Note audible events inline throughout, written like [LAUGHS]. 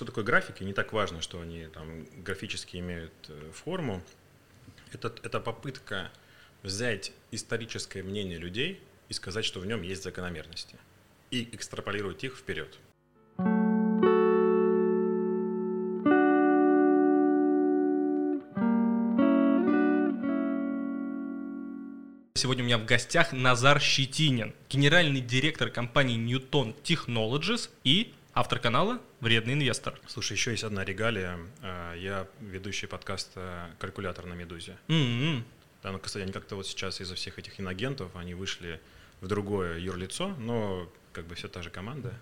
что такое графики, не так важно, что они там графически имеют э, форму. Это, это попытка взять историческое мнение людей и сказать, что в нем есть закономерности, и экстраполировать их вперед. Сегодня у меня в гостях Назар Щетинин, генеральный директор компании Newton Technologies и автор канала «Вредный инвестор». Слушай, еще есть одна регалия. А, я ведущий подкаста «Калькулятор на Медузе». Mm-hmm. Да, ну, кстати, они как-то вот сейчас из-за всех этих инагентов, они вышли в другое юрлицо, но как бы все та же команда.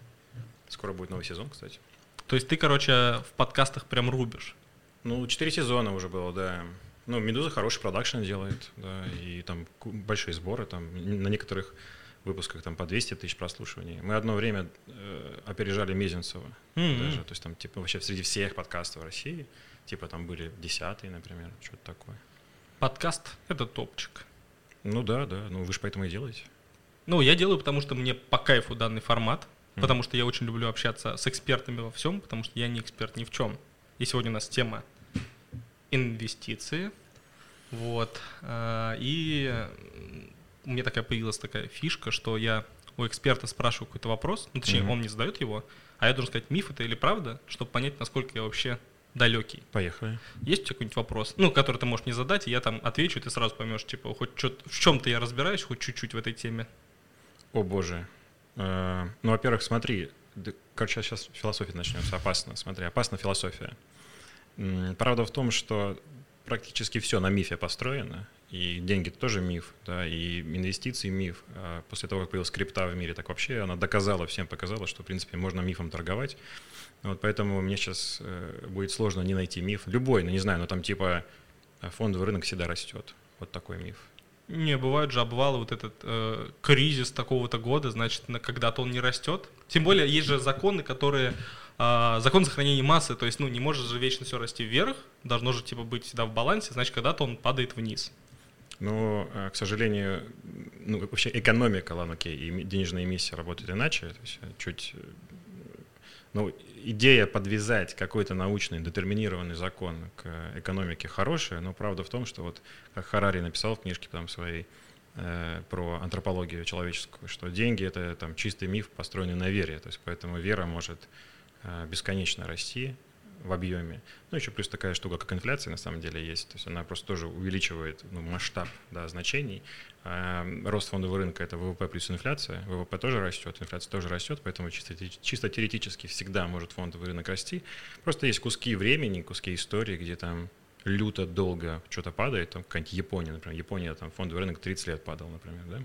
Скоро будет новый сезон, кстати. То есть ты, короче, в подкастах прям рубишь? Ну, четыре сезона уже было, да. Ну, Медуза хороший продакшн делает, да, и там большие сборы, там на некоторых выпусках там по 200 тысяч прослушиваний. Мы одно время э, опережали Мезенцева mm-hmm. даже, то есть там типа вообще среди всех подкастов России, типа там были десятые, например, что-то такое. Подкаст — это топчик. Ну да, да, ну вы же поэтому и делаете. Ну, я делаю, потому что мне по кайфу данный формат, mm-hmm. потому что я очень люблю общаться с экспертами во всем, потому что я не эксперт ни в чем. И сегодня у нас тема инвестиции. Вот. А, и у меня такая появилась такая фишка, что я у эксперта спрашиваю какой-то вопрос, ну, точнее, mm-hmm. он мне задает его, а я должен сказать, миф это или правда, чтобы понять, насколько я вообще далекий. Поехали. Есть у тебя какой-нибудь вопрос, ну, который ты можешь мне задать, и я там отвечу, и ты сразу поймешь, типа, хоть в чем-то я разбираюсь, хоть чуть-чуть в этой теме. О боже. Э, ну, во-первых, смотри, короче, сейчас философия начнется, опасно, смотри, опасна философия. Правда в том, что практически все на мифе построено, и деньги тоже миф, да, и инвестиции миф. А после того, как появилась крипта в мире, так вообще она доказала, всем показала, что, в принципе, можно мифом торговать. Вот поэтому мне сейчас э, будет сложно не найти миф. Любой, ну не знаю, но там типа фондовый рынок всегда растет. Вот такой миф. Не, бывают же обвалы, вот этот э, кризис такого-то года, значит, когда-то он не растет. Тем более есть же законы, которые а, закон сохранения массы, то есть, ну, не может же вечно все расти вверх, должно же, типа, быть всегда в балансе, значит, когда-то он падает вниз. Но, э, к сожалению, ну, вообще экономика, ладно, окей, и денежная эмиссия работает иначе, то есть э, чуть... Э, ну, идея подвязать какой-то научный детерминированный закон к экономике хорошая, но правда в том, что вот, как Харари написал в книжке там своей, про антропологию человеческую, что деньги — это там чистый миф, построенный на вере. То есть поэтому вера может бесконечно расти в объеме. Ну, еще плюс такая штука, как инфляция, на самом деле есть. То есть она просто тоже увеличивает ну, масштаб да, значений. А рост фондового рынка – это ВВП плюс инфляция. ВВП тоже растет, инфляция тоже растет, поэтому чисто, чисто теоретически всегда может фондовый рынок расти. Просто есть куски времени, куски истории, где там люто долго что-то падает, там какая-нибудь Япония, например. Япония, там фондовый рынок 30 лет падал, например, да.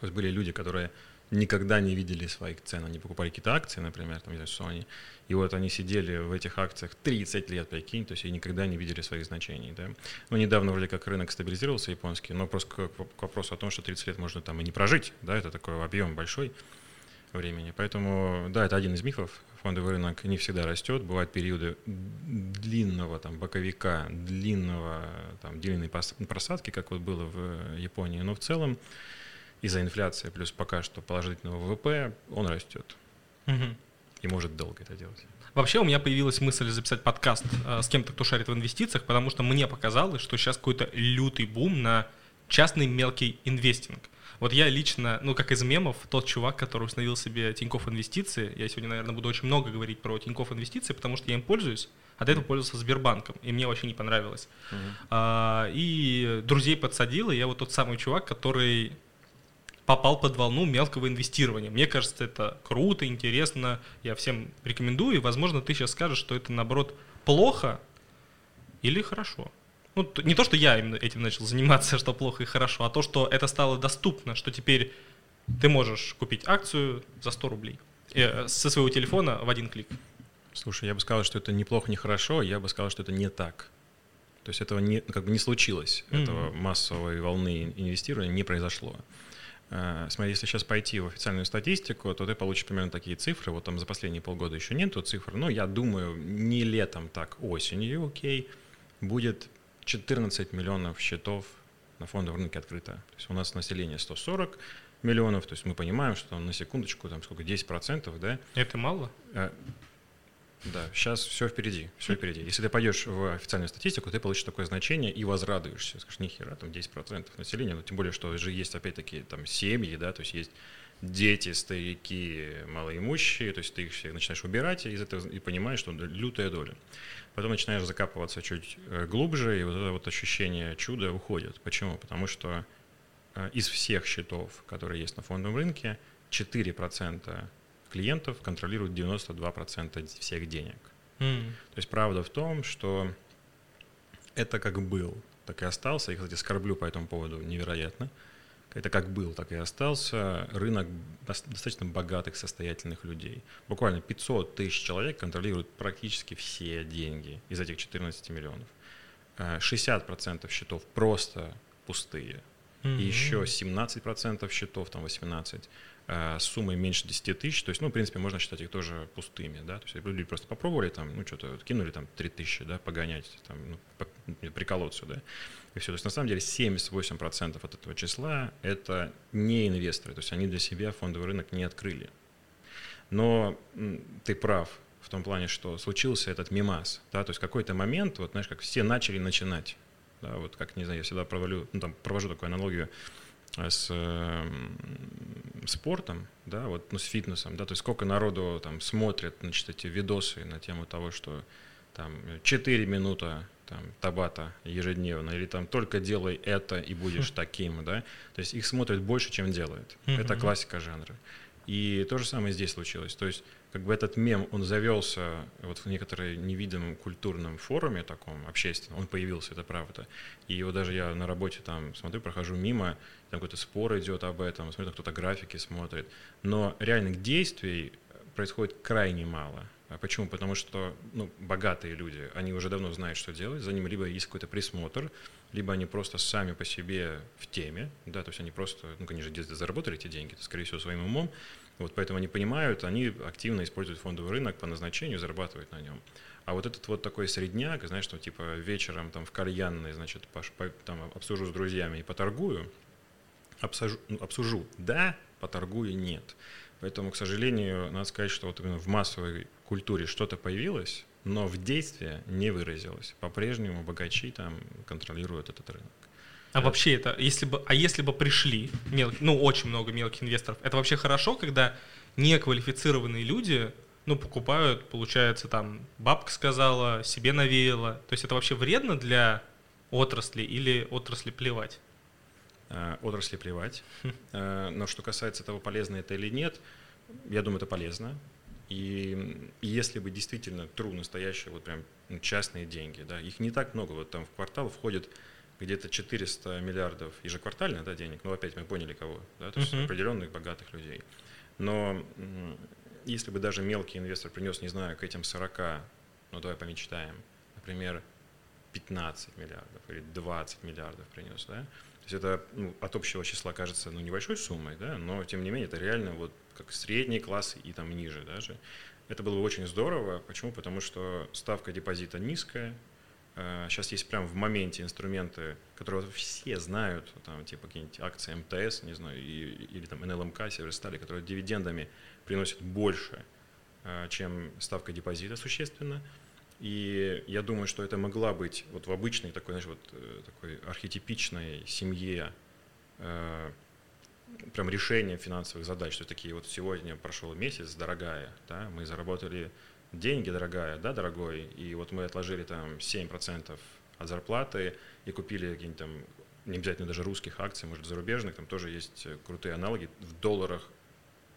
То есть были люди, которые никогда не видели своих цен. Они покупали какие-то акции, например, там, не Sony, и вот они сидели в этих акциях 30 лет, прикинь, то есть и никогда не видели своих значений, да. Ну, недавно вроде как рынок стабилизировался японский, но просто к, к вопросу о том, что 30 лет можно там и не прожить, да, это такой объем большой времени. Поэтому, да, это один из мифов. Фондовый рынок не всегда растет, бывают периоды длинного там боковика, длинного там длинной просадки, как вот было в Японии, но в целом из-за инфляции, плюс пока что положительного ВВП, он растет. Угу. И может долго это делать. Вообще у меня появилась мысль записать подкаст э, с кем-то, кто шарит в инвестициях, потому что мне показалось, что сейчас какой-то лютый бум на частный мелкий инвестинг. Вот я лично, ну как из мемов, тот чувак, который установил себе Тинькофф Инвестиции, я сегодня, наверное, буду очень много говорить про Тинькофф Инвестиции, потому что я им пользуюсь, а до этого пользовался Сбербанком, и мне вообще не понравилось. Uh-huh. А, и друзей подсадил, и я вот тот самый чувак, который попал под волну мелкого инвестирования. Мне кажется, это круто, интересно, я всем рекомендую, и, возможно, ты сейчас скажешь, что это, наоборот, плохо или хорошо. Ну, не то, что я этим начал заниматься, [LAUGHS] что плохо и хорошо, а то, что это стало доступно, что теперь ты можешь купить акцию за 100 рублей э, со своего телефона в один клик. Слушай, я бы сказал, что это неплохо, не хорошо, я бы сказал, что это не так. То есть этого не, как бы не случилось, mm-hmm. этого массовой волны инвестирования не произошло. Э, смотри, если сейчас пойти в официальную статистику, то ты получишь примерно такие цифры. Вот там за последние полгода еще нету цифр, но я думаю, не летом, так осенью, окей, будет 14 миллионов счетов на фондовом рынке открыто. То есть у нас население 140 миллионов, то есть мы понимаем, что на секундочку там сколько, 10%, да? Это мало? Да, сейчас все впереди, все впереди. Если ты пойдешь в официальную статистику, ты получишь такое значение и возрадуешься. Скажешь, нихера, там 10% населения, но тем более, что же есть опять-таки там семьи, да, то есть есть дети, старики, малоимущие, то есть ты их всех начинаешь убирать из этого и понимаешь, что лютая доля. Потом начинаешь закапываться чуть э, глубже, и вот это вот ощущение чуда уходит. Почему? Потому что э, из всех счетов, которые есть на фондовом рынке, 4% клиентов контролируют 92% всех денег. Mm. То есть правда в том, что это как был, так и остался. Я, кстати, скорблю по этому поводу невероятно. Это как был, так и остался рынок достаточно богатых, состоятельных людей. Буквально 500 тысяч человек контролируют практически все деньги из этих 14 миллионов. 60% э, счетов просто пустые. Mm-hmm. И еще 17% счетов, там 18, Э, с суммой меньше 10 тысяч, то есть, ну, в принципе, можно считать их тоже пустыми, да, то есть люди просто попробовали там, ну, что-то кинули там 3 тысячи, да, погонять, там, ну, приколоться, да, и все. То есть, на самом деле, 78% от этого числа — это не инвесторы, то есть они для себя фондовый рынок не открыли. Но ты прав в том плане, что случился этот мимас, да, то есть какой-то момент, вот, знаешь, как все начали начинать, да, вот как, не знаю, я всегда провожу, ну, там, провожу такую аналогию, Э, с э, спортом, да, вот, ну, с фитнесом, да, то есть сколько народу там смотрит, значит, эти видосы на тему того, что там 4 минуты там, табата ежедневно, или там только делай это и будешь [LAUGHS] таким, да, то есть их смотрят больше, чем делают. Это классика жанра. И то же самое здесь случилось. То есть как бы этот мем, он завелся вот в некотором невидимом культурном форуме таком общественном, он появился, это правда. И его даже я на работе там смотрю, прохожу мимо, там какой-то спор идет об этом, смотрю, кто-то графики смотрит. Но реальных действий происходит крайне мало. А почему? Потому что ну, богатые люди, они уже давно знают, что делать, за ним либо есть какой-то присмотр, либо они просто сами по себе в теме, да, то есть они просто, ну, конечно, заработали эти деньги, скорее всего, своим умом, вот поэтому они понимают, они активно используют фондовый рынок по назначению, зарабатывают на нем. А вот этот вот такой средняк, знаешь, что типа вечером там в кальянной, значит, по, по, там обсужу с друзьями и поторгую, обсужу, ну, обсужу, да, поторгую, нет. Поэтому, к сожалению, надо сказать, что вот именно в массовой культуре что-то появилось, но в действии не выразилось. По-прежнему богачи там контролируют этот рынок. А это... вообще это, если бы, а если бы пришли, мел, ну, очень много мелких инвесторов, это вообще хорошо, когда неквалифицированные люди, ну, покупают, получается, там, бабка сказала, себе навеяла. То есть это вообще вредно для отрасли или отрасли плевать? Э, отрасли плевать. Хм. Э, но что касается того, полезно это или нет, я думаю, это полезно. И, и если бы действительно true, настоящие, вот прям ну, частные деньги, да, их не так много, вот там в квартал входит где-то 400 миллиардов ежеквартально, да, денег, ну опять мы поняли кого, да, то есть uh-huh. определенных богатых людей. Но если бы даже мелкий инвестор принес, не знаю, к этим 40, ну давай помечтаем, например, 15 миллиардов или 20 миллиардов принес, да, то есть это ну, от общего числа кажется ну, небольшой суммой, да, но тем не менее это реально вот как средний класс и там ниже даже. Это было бы очень здорово. Почему? Потому что ставка депозита низкая. Сейчас э, есть прямо в моменте инструменты, которые все знают, там, типа какие-нибудь акции МТС, не знаю, и, или там НЛМК, Северстали, которые дивидендами приносят больше, э, чем ставка депозита существенно. И я думаю, что это могла быть вот в обычной такой, знаешь, вот э, такой архетипичной семье э, прям решение финансовых задач, что такие вот сегодня прошел месяц, дорогая, да, мы заработали деньги, дорогая, да, дорогой, и вот мы отложили там 7% от зарплаты и купили какие-нибудь там, не обязательно даже русских акций, может, зарубежных, там тоже есть крутые аналоги, в долларах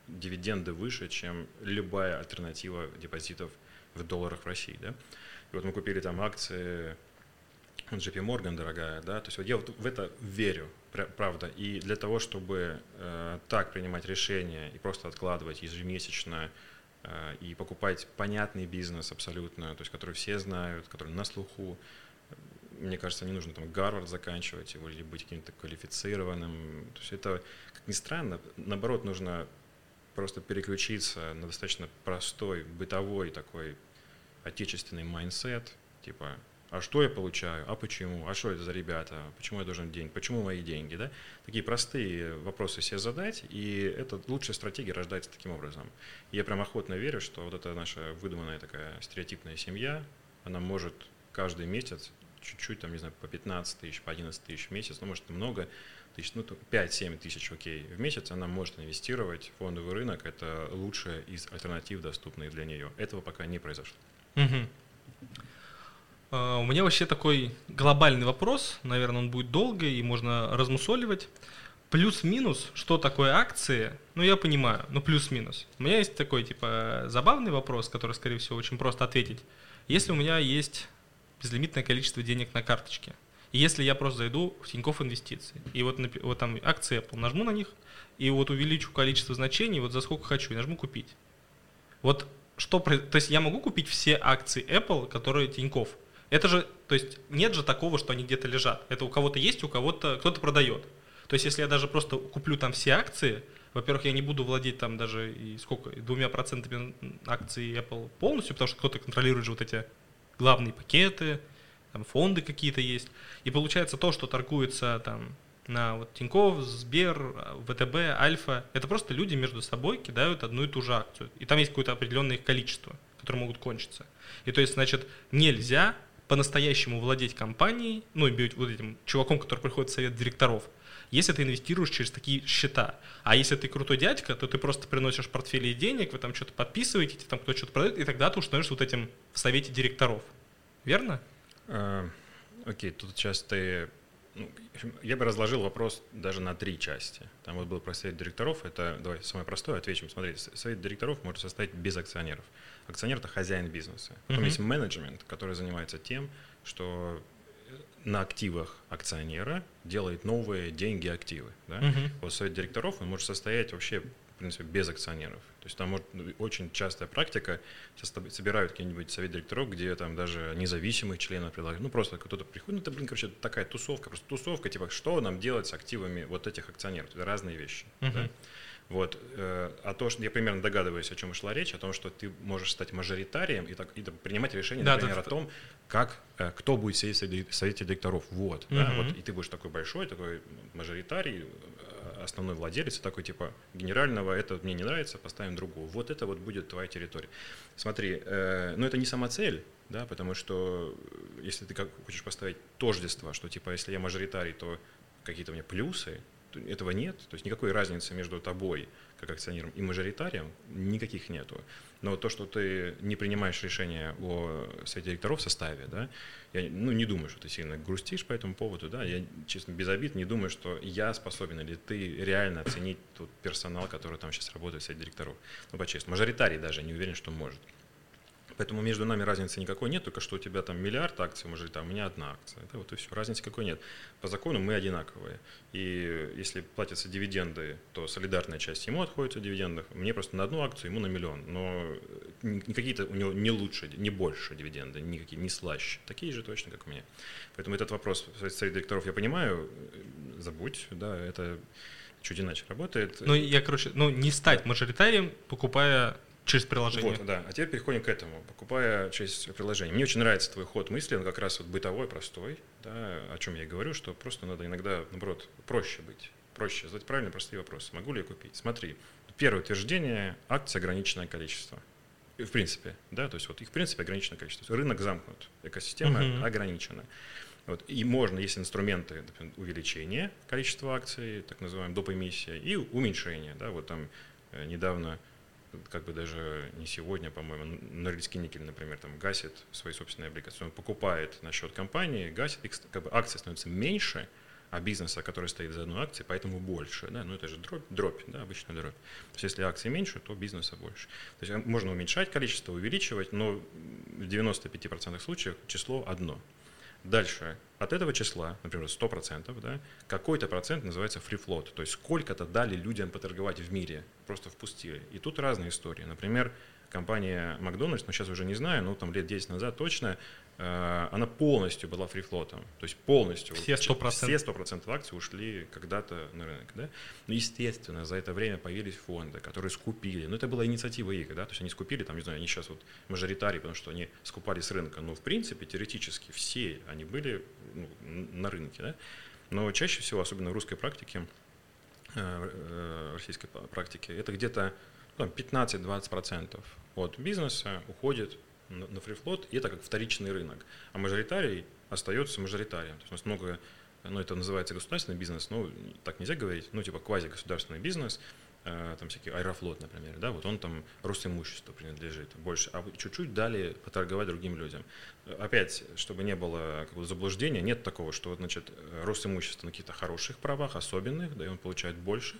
дивиденды выше, чем любая альтернатива депозитов в долларах в России, да. И вот мы купили там акции JP Morgan дорогая, да, то есть вот я вот в это верю, правда, и для того, чтобы э, так принимать решения и просто откладывать ежемесячно э, и покупать понятный бизнес абсолютно, то есть который все знают, который на слуху, мне кажется, не нужно там Гарвард заканчивать его или быть каким-то квалифицированным, то есть это, как ни странно, наоборот, нужно просто переключиться на достаточно простой, бытовой такой отечественный mindset, типа а что я получаю, а почему, а что это за ребята, почему я должен деньги, почему мои деньги, да? Такие простые вопросы себе задать, и это лучшая стратегия рождается таким образом. Я прям охотно верю, что вот эта наша выдуманная такая стереотипная семья, она может каждый месяц чуть-чуть, там, не знаю, по 15 тысяч, по 11 тысяч в месяц, ну, может, много, тысяч, ну, 5-7 тысяч, окей, в месяц она может инвестировать в фондовый рынок, это лучшая из альтернатив, доступных для нее. Этого пока не произошло. Угу. У меня вообще такой глобальный вопрос, наверное, он будет долго и можно размусоливать. Плюс-минус, что такое акции, ну я понимаю, ну плюс-минус. У меня есть такой типа забавный вопрос, который, скорее всего, очень просто ответить. Если у меня есть безлимитное количество денег на карточке, и если я просто зайду в Тинькофф инвестиции, и вот, вот там акции Apple, нажму на них, и вот увеличу количество значений, вот за сколько хочу, и нажму купить. Вот что, то есть я могу купить все акции Apple, которые Тинькофф. Это же, то есть нет же такого, что они где-то лежат. Это у кого-то есть, у кого-то кто-то продает. То есть если я даже просто куплю там все акции, во-первых, я не буду владеть там даже и сколько, двумя процентами акций Apple полностью, потому что кто-то контролирует же вот эти главные пакеты, там фонды какие-то есть. И получается то, что торгуется там на вот Тинькофф, Сбер, ВТБ, Альфа, это просто люди между собой кидают одну и ту же акцию. И там есть какое-то определенное их количество, которые могут кончиться. И то есть, значит, нельзя по-настоящему владеть компанией, ну и быть вот этим чуваком, который приходит в совет директоров, если ты инвестируешь через такие счета. А если ты крутой дядька, то ты просто приносишь портфели денег, вы там что-то подписываете, там кто-то что-то продает, и тогда ты становишься вот этим в совете директоров. Верно? А, окей, тут сейчас ты я бы разложил вопрос даже на три части. Там вот был про совет директоров. Это, давай, самое простое, отвечим. Смотрите, совет директоров может состоять без акционеров. Акционер – это хозяин бизнеса. Потом uh-huh. есть менеджмент, который занимается тем, что на активах акционера делает новые деньги активы. Да? Uh-huh. Вот совет директоров он может состоять вообще в принципе, без акционеров. То есть там может, ну, очень частая практика, сейчас собирают какие-нибудь совет директоров, где там даже независимых членов предлагают, ну просто кто-то приходит, ну это, блин, короче, такая тусовка, просто тусовка, типа, что нам делать с активами вот этих акционеров, это разные вещи. Uh-huh. Да? Вот. Э, а то, что я примерно догадываюсь, о чем шла речь, о том, что ты можешь стать мажоритарием и, так, и принимать решение, да, например, да, о том, как, э, кто будет сидеть в совете директоров. Вот, угу. да, вот. И ты будешь такой большой, такой мажоритарий, основной владелец, такой типа генерального, это мне не нравится, поставим другого. Вот это вот будет твоя территория. Смотри, э, но это не сама цель, да, потому что если ты как хочешь поставить тождество, что типа если я мажоритарий, то какие-то у меня плюсы, этого нет, то есть никакой разницы между тобой, как акционером, и мажоритарием никаких нету. Но то, что ты не принимаешь решение о совете директоров в составе, да, я ну, не думаю, что ты сильно грустишь по этому поводу, да, я, честно, без обид не думаю, что я способен или ты реально оценить тот персонал, который там сейчас работает в совете директоров. Ну, по-честному, мажоритарий даже не уверен, что может. Поэтому между нами разницы никакой нет, только что у тебя там миллиард акций, может, там у меня одна акция. Это вот и все. Разницы какой нет. По закону мы одинаковые. И если платятся дивиденды, то солидарная часть ему отходит от дивидендов. Мне просто на одну акцию, ему на миллион. Но какие-то у него не лучше, не больше дивиденды, никакие, не слаще. Такие же точно, как у меня. Поэтому этот вопрос среди директоров я понимаю. Забудь, да, это чуть иначе работает. Ну, я, короче, ну, не стать мажоритарием, покупая Через приложение. Вот, да. А теперь переходим к этому, покупая через приложение. Мне очень нравится твой ход мысли, он как раз вот бытовой, простой, да, о чем я и говорю, что просто надо иногда, наоборот, проще быть, проще задать правильно простые вопросы. Могу ли я купить? Смотри, первое утверждение, акций ограниченное количество. И в принципе, да, то есть вот их в принципе ограниченное количество. Рынок замкнут, экосистема uh-huh. ограничена. Вот. И можно, есть инструменты например, увеличения количества акций, так называемая доп. эмиссия, и уменьшения. Да, вот там э, недавно как бы даже не сегодня, по-моему, Норильский никель, например, там гасит свои собственные облигации. Он покупает на счет компании, гасит, как бы акции становятся меньше, а бизнеса, который стоит за одной акцией, поэтому больше. Да? Ну, это же дробь, дробь, да, обычная дробь. То есть, если акции меньше, то бизнеса больше. То есть, можно уменьшать количество, увеличивать, но в 95% случаев число одно – Дальше, от этого числа, например, 100%, да, какой-то процент называется free float, то есть сколько-то дали людям поторговать в мире, просто впустили. И тут разные истории. Например, компания Макдональдс, но сейчас уже не знаю, но там лет 10 назад точно, она полностью была фрифлотом. То есть полностью. Все 100%. Все 100% акций ушли когда-то на рынок. Да? Но, естественно, за это время появились фонды, которые скупили. Но это была инициатива их. Да? То есть они скупили, там, не знаю, они сейчас вот мажоритарии, потому что они скупали с рынка. Но, в принципе, теоретически все они были ну, на рынке. Да? Но чаще всего, особенно в русской практике, э, э, российской практике, это где-то ну, 15-20% от бизнеса уходит на фрифлот, и это как вторичный рынок. А мажоритарий остается мажоритарием. То есть у нас много, ну это называется государственный бизнес, ну так нельзя говорить, ну типа квазигосударственный бизнес, э, там всякий аэрофлот, например, да, вот он там Росимущество принадлежит больше, а чуть-чуть дали поторговать другим людям. Опять, чтобы не было какого-то заблуждения, нет такого, что, значит, Росимущество на каких-то хороших правах, особенных, да, и он получает больше,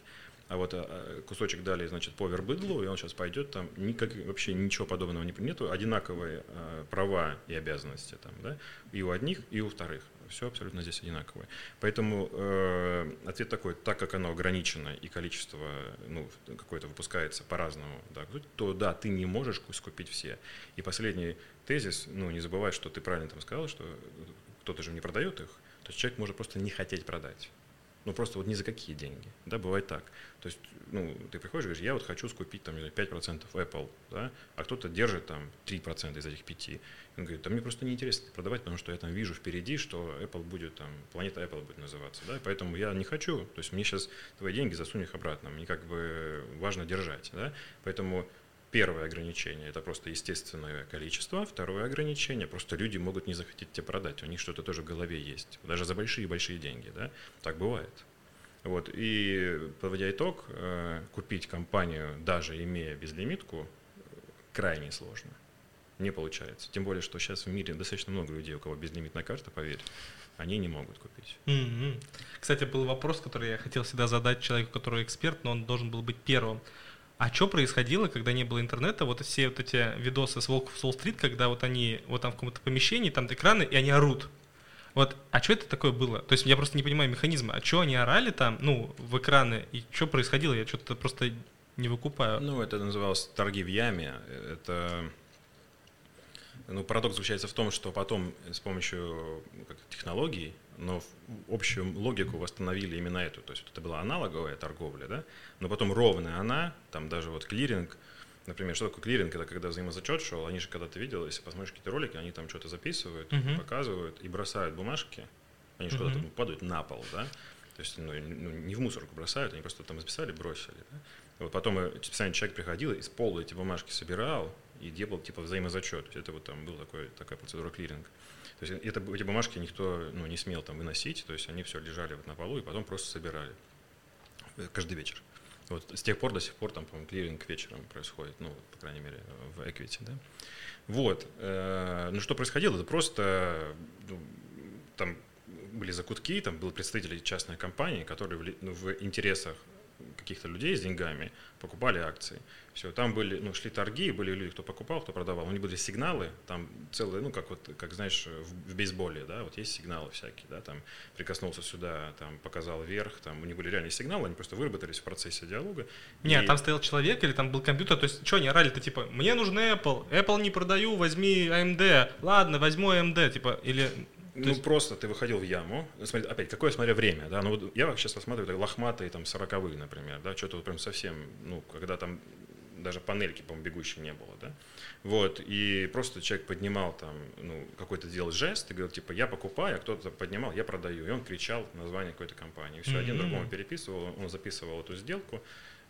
а вот а, кусочек дали, значит, по вербыдлу, и он сейчас пойдет, там никак, вообще ничего подобного не, нету, одинаковые а, права и обязанности там, да, и у одних, и у вторых. Все абсолютно здесь одинаковое. Поэтому э, ответ такой, так как оно ограничено и количество ну, какое-то выпускается по-разному, да, то да, ты не можешь скупить все. И последний тезис, ну не забывай, что ты правильно там сказал, что кто-то же не продает их, то есть человек может просто не хотеть продать ну просто вот ни за какие деньги, да, бывает так. То есть, ну, ты приходишь и говоришь, я вот хочу скупить там 5% Apple, да, а кто-то держит там 3% из этих 5. Он говорит, да мне просто неинтересно продавать, потому что я там вижу впереди, что Apple будет там, планета Apple будет называться, да, поэтому я не хочу, то есть мне сейчас твои деньги засунь их обратно, мне как бы важно держать, да, поэтому Первое ограничение – это просто естественное количество. Второе ограничение – просто люди могут не захотеть тебе продать. У них что-то тоже в голове есть. Даже за большие-большие деньги. Да? Так бывает. Вот. И подводя итог, э, купить компанию, даже имея безлимитку, крайне сложно. Не получается. Тем более, что сейчас в мире достаточно много людей, у кого безлимитная карта, поверь, они не могут купить. Mm-hmm. Кстати, был вопрос, который я хотел всегда задать человеку, который эксперт, но он должен был быть первым. А что происходило, когда не было интернета? Вот все вот эти видосы с Волков Солл-стрит, когда вот они вот там в каком-то помещении, там экраны, и они орут. Вот, а что это такое было? То есть я просто не понимаю механизма. А что они орали там, ну, в экраны, и что происходило? Я что-то просто не выкупаю. Ну, это называлось торги в яме. Это ну, парадокс заключается в том, что потом с помощью ну, как, технологий но общую логику восстановили именно эту. То есть вот это была аналоговая торговля, да, но потом ровная она, там даже вот клиринг, например, что такое клиринг, это когда взаимозачет шел, они же когда ты видел, если посмотришь какие-то ролики, они там что-то записывают, uh-huh. показывают и бросают бумажки, они же uh-huh. куда-то падают на пол, да, то есть ну, ну, не в мусорку бросают, они просто там записали, бросили. Да? Вот потом э, специально человек приходил и с пола эти бумажки собирал и делал типа взаимозачет. Это вот там была такая процедура клиринга. Есть это, эти бумажки никто ну, не смел там выносить, то есть они все лежали вот на полу и потом просто собирали э, каждый вечер. Вот с тех пор до сих пор там, по-моему, клиринг вечером происходит, ну, по крайней мере, в Equity, да. Вот. Э, ну, что происходило? Это просто ну, там были закутки, там были представители частной компании, которые в, ну, в интересах каких-то людей с деньгами покупали акции. Все, там были, ну, шли торги, были люди, кто покупал, кто продавал. У них были сигналы, там целые, ну, как вот, как знаешь, в, в бейсболе, да, вот есть сигналы всякие, да, там прикоснулся сюда, там показал вверх, там у них были реальные сигналы, они просто выработались в процессе диалога. Нет, и... там стоял человек или там был компьютер, то есть что они орали-то, типа, мне нужен Apple, Apple не продаю, возьми AMD, ладно, возьму AMD, типа, или ну, есть... просто ты выходил в яму. Смотри, опять, какое, смотря время, да, ну, вот я сейчас рассматриваю так, лохматые, там, сороковые, например, да, что-то вот прям совсем, ну, когда там даже панельки, по-моему, бегущей не было, да, вот, и просто человек поднимал там, ну, какой-то делал жест и говорил, типа, я покупаю, а кто-то поднимал, я продаю, и он кричал название какой-то компании, все, mm-hmm. один другому переписывал, он записывал эту сделку,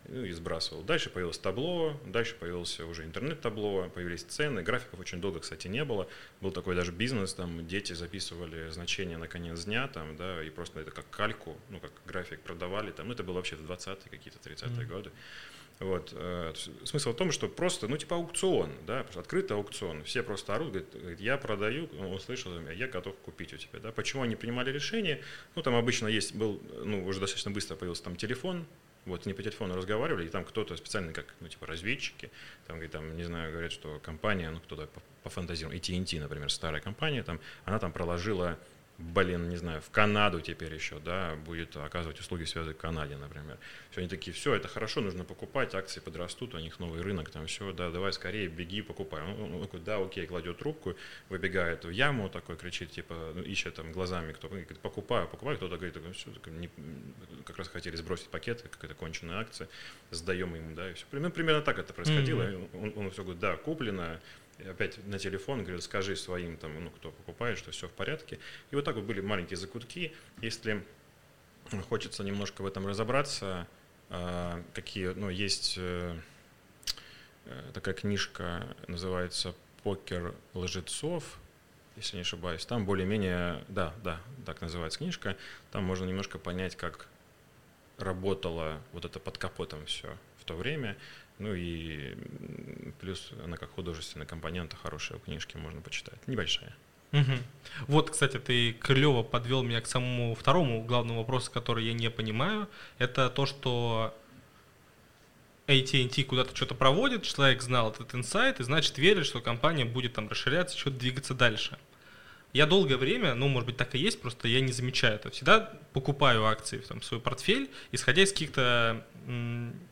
ну, и сбрасывал. Дальше появилось табло, дальше появился уже интернет-табло, появились цены, графиков очень долго, кстати, не было. Был такой даже бизнес, там дети записывали значения на конец дня, там, да, и просто это как кальку, ну, как график продавали, там, ну, это было вообще в 20-е, какие-то 30-е mm-hmm. годы. Вот. Э, смысл в том, что просто, ну, типа аукцион, да, открытый аукцион. Все просто орут, говорят, я продаю, он услышал, я готов купить у тебя, да. Почему они принимали решение? Ну, там обычно есть, был, ну, уже достаточно быстро появился там телефон, вот не по телефону разговаривали, и там кто-то специально, как, ну, типа, разведчики, там, там, не знаю, говорят, что компания, ну, кто-то по, по фантазиям, AT&T, например, старая компания, там, она там проложила блин, не знаю, в Канаду теперь еще, да, будет оказывать услуги связи в Канаде, например. Все, они такие, все, это хорошо, нужно покупать, акции подрастут, у них новый рынок, там все, да, давай скорее, беги, покупай. Он, такой, да, окей, кладет трубку, выбегает в яму, такой кричит, типа, ну, ищет там глазами, кто говорит, покупаю, покупаю, кто-то говорит, все, не, как раз хотели сбросить пакеты, какая-то конченая акция, сдаем ему, да, и все. Примерно, примерно так это происходило. Mm-hmm. Он, он все говорит, да, куплено, опять на телефон, говорил, скажи своим, там, ну, кто покупает, что все в порядке. И вот так вот были маленькие закутки. Если хочется немножко в этом разобраться, а, какие, ну, есть э, э, такая книжка, называется «Покер лжецов», если не ошибаюсь. Там более-менее, да, да, так называется книжка. Там можно немножко понять, как работало вот это под капотом все в то время. Ну и плюс она как художественная компонента хорошая у книжки можно почитать. Небольшая. Угу. Вот, кстати, ты клево подвел меня к самому второму главному вопросу, который я не понимаю. Это то, что AT&T куда-то что-то проводит, человек знал этот инсайт, и значит верит, что компания будет там расширяться, что-то двигаться дальше. Я долгое время, ну, может быть, так и есть, просто я не замечаю это. Всегда покупаю акции в там, свой портфель, исходя из каких-то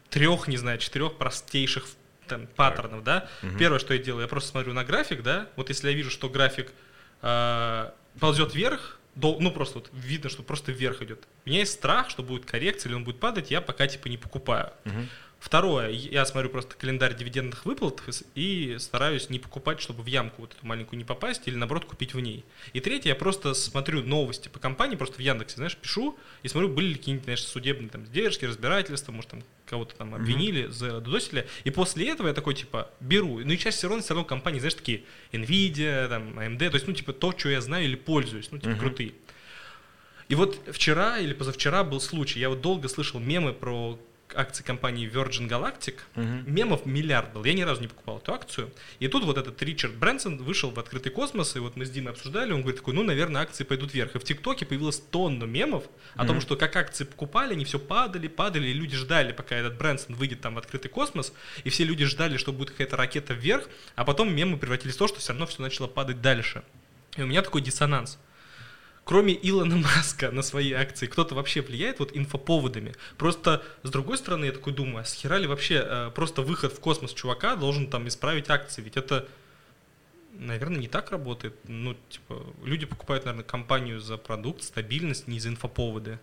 трех, не знаю, четырех простейших там, паттернов, да. Угу. Первое, что я делаю, я просто смотрю на график, да. Вот если я вижу, что график э, ползет вверх, до, ну просто вот видно, что просто вверх идет. У меня есть страх, что будет коррекция или он будет падать, я пока типа не покупаю. Угу. Второе, я смотрю просто календарь дивидендных выплат и стараюсь не покупать, чтобы в ямку вот эту маленькую не попасть, или наоборот купить в ней. И третье, я просто смотрю новости по компании, просто в Яндексе, знаешь, пишу и смотрю, были ли какие-нибудь, знаешь, судебные там сдержки, разбирательства, может там кого-то там обвинили, mm-hmm. задосили. И после этого я такой, типа, беру. Ну и чаще всего все равно компании, знаешь, такие Nvidia, там, AMD, то есть, ну, типа, то, что я знаю или пользуюсь, ну, типа, mm-hmm. крутые. И вот вчера или позавчера был случай, я вот долго слышал мемы про акции компании Virgin Galactic, угу. мемов миллиард был. Я ни разу не покупал эту акцию. И тут вот этот Ричард Брэнсон вышел в открытый космос, и вот мы с Димой обсуждали, он говорит такой, ну, наверное, акции пойдут вверх. И в ТикТоке появилось тонна мемов о угу. том, что как акции покупали, они все падали, падали, и люди ждали, пока этот Брэнсон выйдет там в открытый космос, и все люди ждали, что будет какая-то ракета вверх, а потом мемы превратились в то, что все равно все начало падать дальше. И у меня такой диссонанс кроме Илона Маска на свои акции, кто-то вообще влияет вот инфоповодами? Просто, с другой стороны, я такой думаю, а схера ли вообще э, просто выход в космос чувака должен там исправить акции? Ведь это, наверное, не так работает. Ну, типа, люди покупают, наверное, компанию за продукт, стабильность, не за инфоповоды.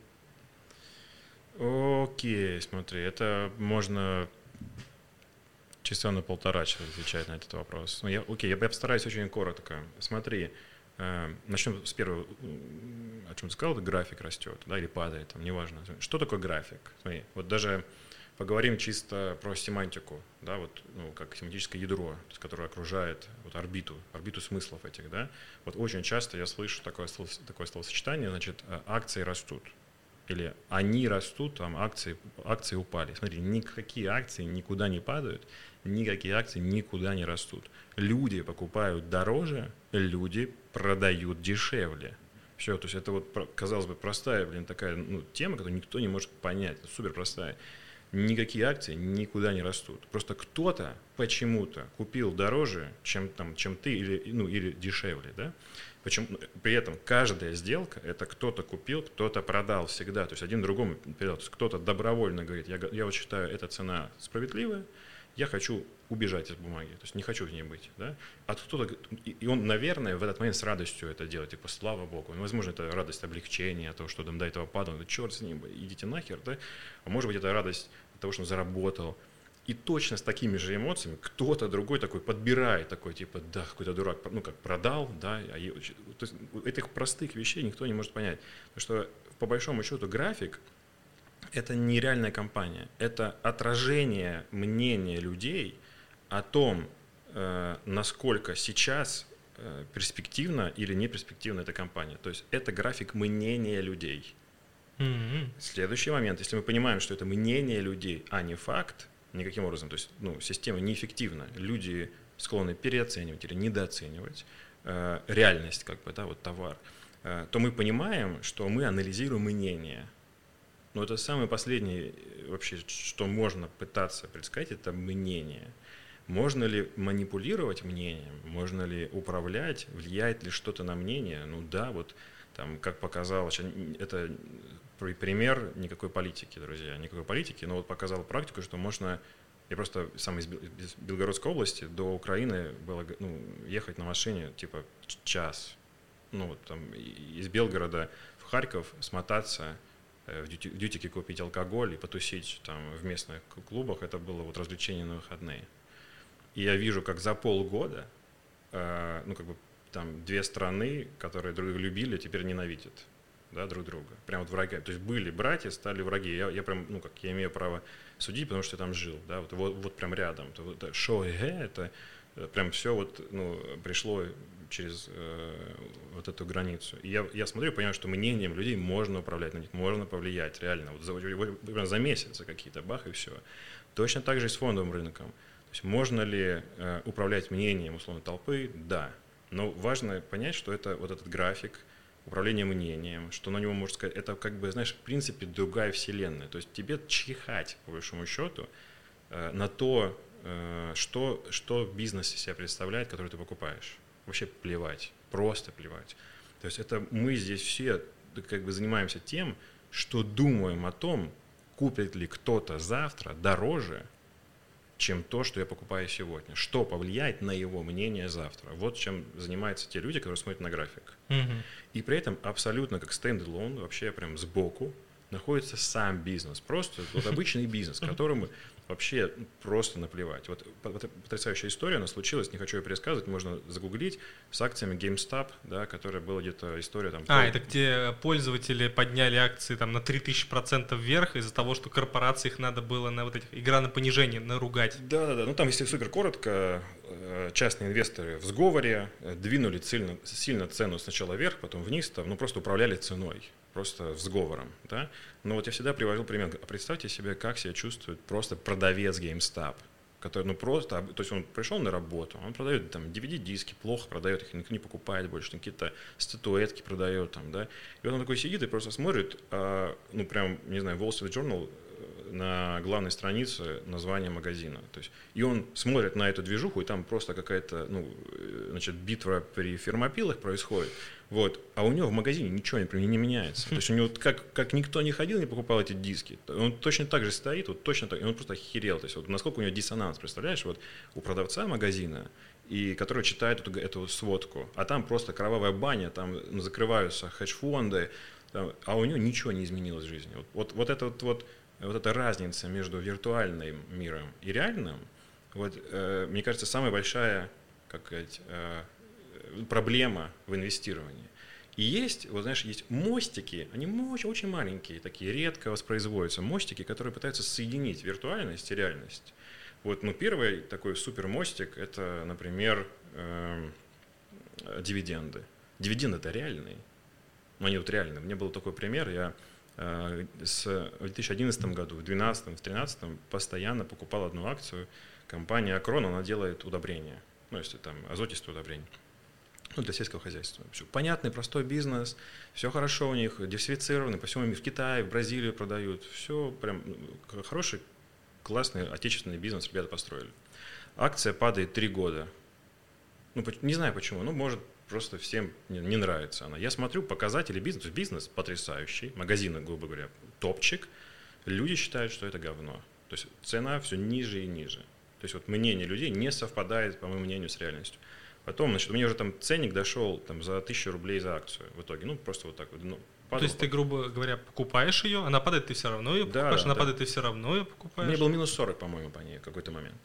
Окей, смотри, это можно часа на полтора часа отвечать на этот вопрос. Ну, я, окей, я, я постараюсь очень коротко. Смотри, Начнем с первого, о чем ты сказал, график растет, да, или падает, там, неважно. Что такое график? Смотри, вот даже поговорим чисто про семантику, да, вот, ну, как семантическое ядро, которое окружает вот, орбиту, орбиту смыслов этих, да. Вот очень часто я слышу такое, такое словосочетание, значит, э, акции растут. Или они растут, там акции, акции упали. Смотри, никакие акции никуда не падают, никакие акции никуда не растут. Люди покупают дороже, люди продают дешевле. Все, то есть это вот, казалось бы, простая, блин, такая ну, тема, которую никто не может понять, супер простая. Никакие акции никуда не растут. Просто кто-то почему-то купил дороже, чем, там, чем ты, или, ну, или дешевле, да? Почему, при этом каждая сделка – это кто-то купил, кто-то продал всегда. То есть один другому передал. То есть кто-то добровольно говорит, я, я вот считаю, эта цена справедливая, я хочу убежать из бумаги, то есть не хочу в ней быть, да, а кто-то, и он, наверное, в этот момент с радостью это делает, типа, слава богу, ну, возможно, это радость облегчения, того, что там до этого падал, да черт с ним, идите нахер, да, а может быть, это радость того, что он заработал, и точно с такими же эмоциями кто-то другой такой подбирает, такой типа, да, какой-то дурак, ну как продал, да, а я, то есть этих простых вещей никто не может понять. Потому что по большому счету график это нереальная компания, это отражение мнения людей о том, э, насколько сейчас э, перспективна или не перспективна эта компания. То есть это график мнения людей. Mm-hmm. Следующий момент, если мы понимаем, что это мнение людей, а не факт, никаким образом, то есть ну, система неэффективна, люди склонны переоценивать или недооценивать э, реальность, как бы, да, вот товар, э, то мы понимаем, что мы анализируем мнение – но это самое последнее вообще, что можно пытаться предсказать, это мнение. Можно ли манипулировать мнением? Можно ли управлять? Влияет ли что-то на мнение? Ну да, вот Там, как показалось, это пример никакой политики, друзья, никакой политики, но вот показал практику, что можно я просто сам из Белгородской области до Украины было ну, ехать на машине типа час. Ну вот там из Белгорода в Харьков смотаться, э, в дьютике купить алкоголь и потусить там в местных клубах. Это было вот развлечение на выходные. И я вижу, как за полгода, э, ну как бы там две страны, которые друг друга любили, теперь ненавидят да, друг друга. Прям вот враги. То есть были братья, стали враги. Я, я прям, ну как, я имею право судить, потому что я там жил, да, вот, вот, вот прям рядом. Вот, шоу это э, прям все вот, ну, пришло через э, вот эту границу. И я, я смотрю понимаю, что мнением людей можно управлять, на них можно повлиять, реально. Вот за, за месяц какие-то, бах, и все. Точно так же и с фондовым рынком. То есть можно ли э, управлять мнением условно толпы? Да. Но важно понять, что это вот этот график – управление мнением, что на него можно сказать, это как бы, знаешь, в принципе другая вселенная. То есть тебе чихать, по большому счету, э, на то, э, что, что бизнес из себя представляет, который ты покупаешь. Вообще плевать, просто плевать. То есть это мы здесь все как бы занимаемся тем, что думаем о том, купит ли кто-то завтра дороже, чем то, что я покупаю сегодня. Что повлияет на его мнение завтра. Вот чем занимаются те люди, которые смотрят на график. Угу. И при этом абсолютно как стендалон, вообще прям сбоку, находится сам бизнес. Просто вот обычный бизнес, [LAUGHS] которому вообще просто наплевать. Вот потрясающая история, она случилась, не хочу ее пересказывать, можно загуглить, с акциями GameStop, да, которая была где-то история там... А, это где пользователи подняли акции там на 3000% вверх из-за того, что корпорации их надо было на вот этих игра на понижение наругать. Да-да-да, ну там, если супер коротко, э, частные инвесторы в сговоре э, двинули сильно, сильно цену сначала вверх, потом вниз, там, ну просто управляли ценой просто с сговором, да. Но вот я всегда приводил пример. А представьте себе, как себя чувствует просто продавец GameStop, который, ну просто, то есть он пришел на работу, он продает там DVD-диски, плохо продает их, никто не покупает больше, какие-то статуэтки продает там, да. И вот он такой сидит и просто смотрит, а, ну прям, не знаю, Wall Street Journal на главной странице название магазина. То есть, и он смотрит на эту движуху, и там просто какая-то ну, э, значит, битва при фермопилах происходит. Вот. А у него в магазине ничего не, не меняется. То есть у него как, как никто не ходил, не покупал эти диски, он точно так же стоит, вот точно так, и он просто охерел. То есть вот насколько у него диссонанс, представляешь, вот у продавца магазина, и который читает эту, эту сводку, а там просто кровавая баня, там закрываются хедж-фонды, там, а у него ничего не изменилось в жизни. Вот, вот, вот, это, вот, вот, вот эта разница между виртуальным миром и реальным, вот, э, мне кажется, самая большая как сказать, э, проблема в инвестировании. И есть, вот знаешь, есть мостики, они очень, очень маленькие, такие редко воспроизводятся, мостики, которые пытаются соединить виртуальность и реальность. Вот, ну, первый такой супер мостик – это, например, э, дивиденды. Дивиденды – это реальные, но они вот реальные. У меня был такой пример, я с, в 2011 году, в 2012, в 2013 постоянно покупал одну акцию, компания Акрон, она делает удобрения, ну, если там азотистые удобрения ну, для сельского хозяйства. Все понятный, простой бизнес, все хорошо у них, диверсифицированы, по всему миру, в Китае, в Бразилию продают, все прям ну, хороший, классный отечественный бизнес ребята построили. Акция падает три года. Ну, не знаю почему, ну, может, просто всем не, не нравится она. Я смотрю показатели бизнеса, бизнес потрясающий, магазины, грубо говоря, топчик, люди считают, что это говно. То есть цена все ниже и ниже. То есть вот мнение людей не совпадает, по моему мнению, с реальностью. Потом, значит, у меня уже там ценник дошел там, за тысячу рублей за акцию в итоге. Ну, просто вот так вот. Ну, падал, То есть ты, грубо говоря, покупаешь ее, она падает, ты все равно ее покупаешь, да, она да. падает, ты все равно ее покупаешь. У меня был минус 40, по-моему, по ней в какой-то момент.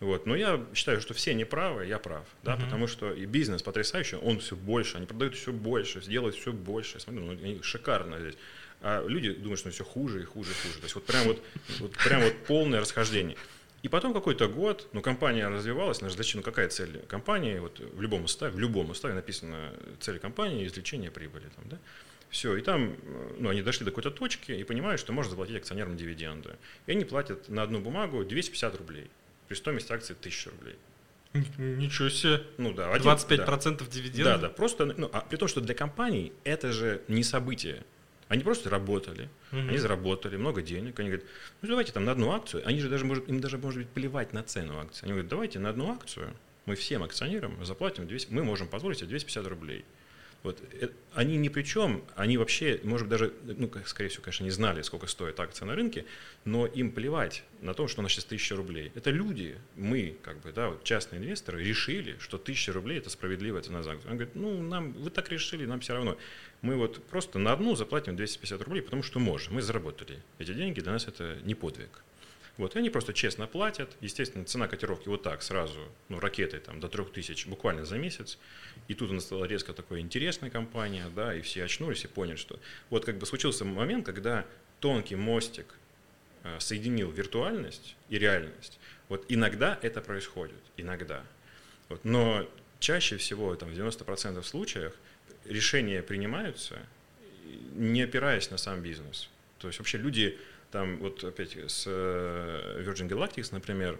Вот. Но я считаю, что все неправы, я прав, да, uh-huh. потому что и бизнес потрясающий, он все больше, они продают все больше, делают все больше. Смотри, ну, они шикарно здесь. А люди думают, что все хуже и хуже и хуже. То есть вот прям вот, вот, прям вот полное расхождение. И потом какой-то год, ну, компания развивалась, наша зачем, ну, какая цель компании, вот в любом уставе, в любом уставе написано цель компании, извлечение прибыли, там, да, все, и там, ну, они дошли до какой-то точки и понимают, что можно заплатить акционерам дивиденды. И они платят на одну бумагу 250 рублей, при стоимости акции 1000 рублей. Ничего себе. Ну да, 25% да. дивиденды. Да, да, просто, ну, а при том, что для компаний это же не событие. Они просто работали, угу. они заработали много денег. Они говорят, ну давайте там на одну акцию. Они же даже, может, им даже может быть плевать на цену акции. Они говорят, давайте на одну акцию мы всем акционерам заплатим 200, мы можем позволить себе 250 рублей. Вот, э, они ни при чем, они вообще, может быть, даже, ну, скорее всего, конечно, не знали, сколько стоит акция на рынке, но им плевать на то, что у нас сейчас тысяча рублей. Это люди, мы, как бы, да, вот частные инвесторы, решили, что тысяча рублей – это справедливая цена за акцию. Он говорит, ну, нам, вы так решили, нам все равно. Мы вот просто на одну заплатим 250 рублей, потому что можем, мы заработали эти деньги, для нас это не подвиг. Вот, и они просто честно платят. Естественно, цена котировки вот так сразу, ну, ракетой там до 3000 буквально за месяц. И тут она стала резко такой интересной компания, да, и все очнулись и поняли, что вот как бы случился момент, когда тонкий мостик э, соединил виртуальность и реальность. Вот иногда это происходит, иногда. Вот, но чаще всего, там, в 90% случаях, решения принимаются, не опираясь на сам бизнес. То есть вообще люди там вот опять с э, Virgin Galactic, например,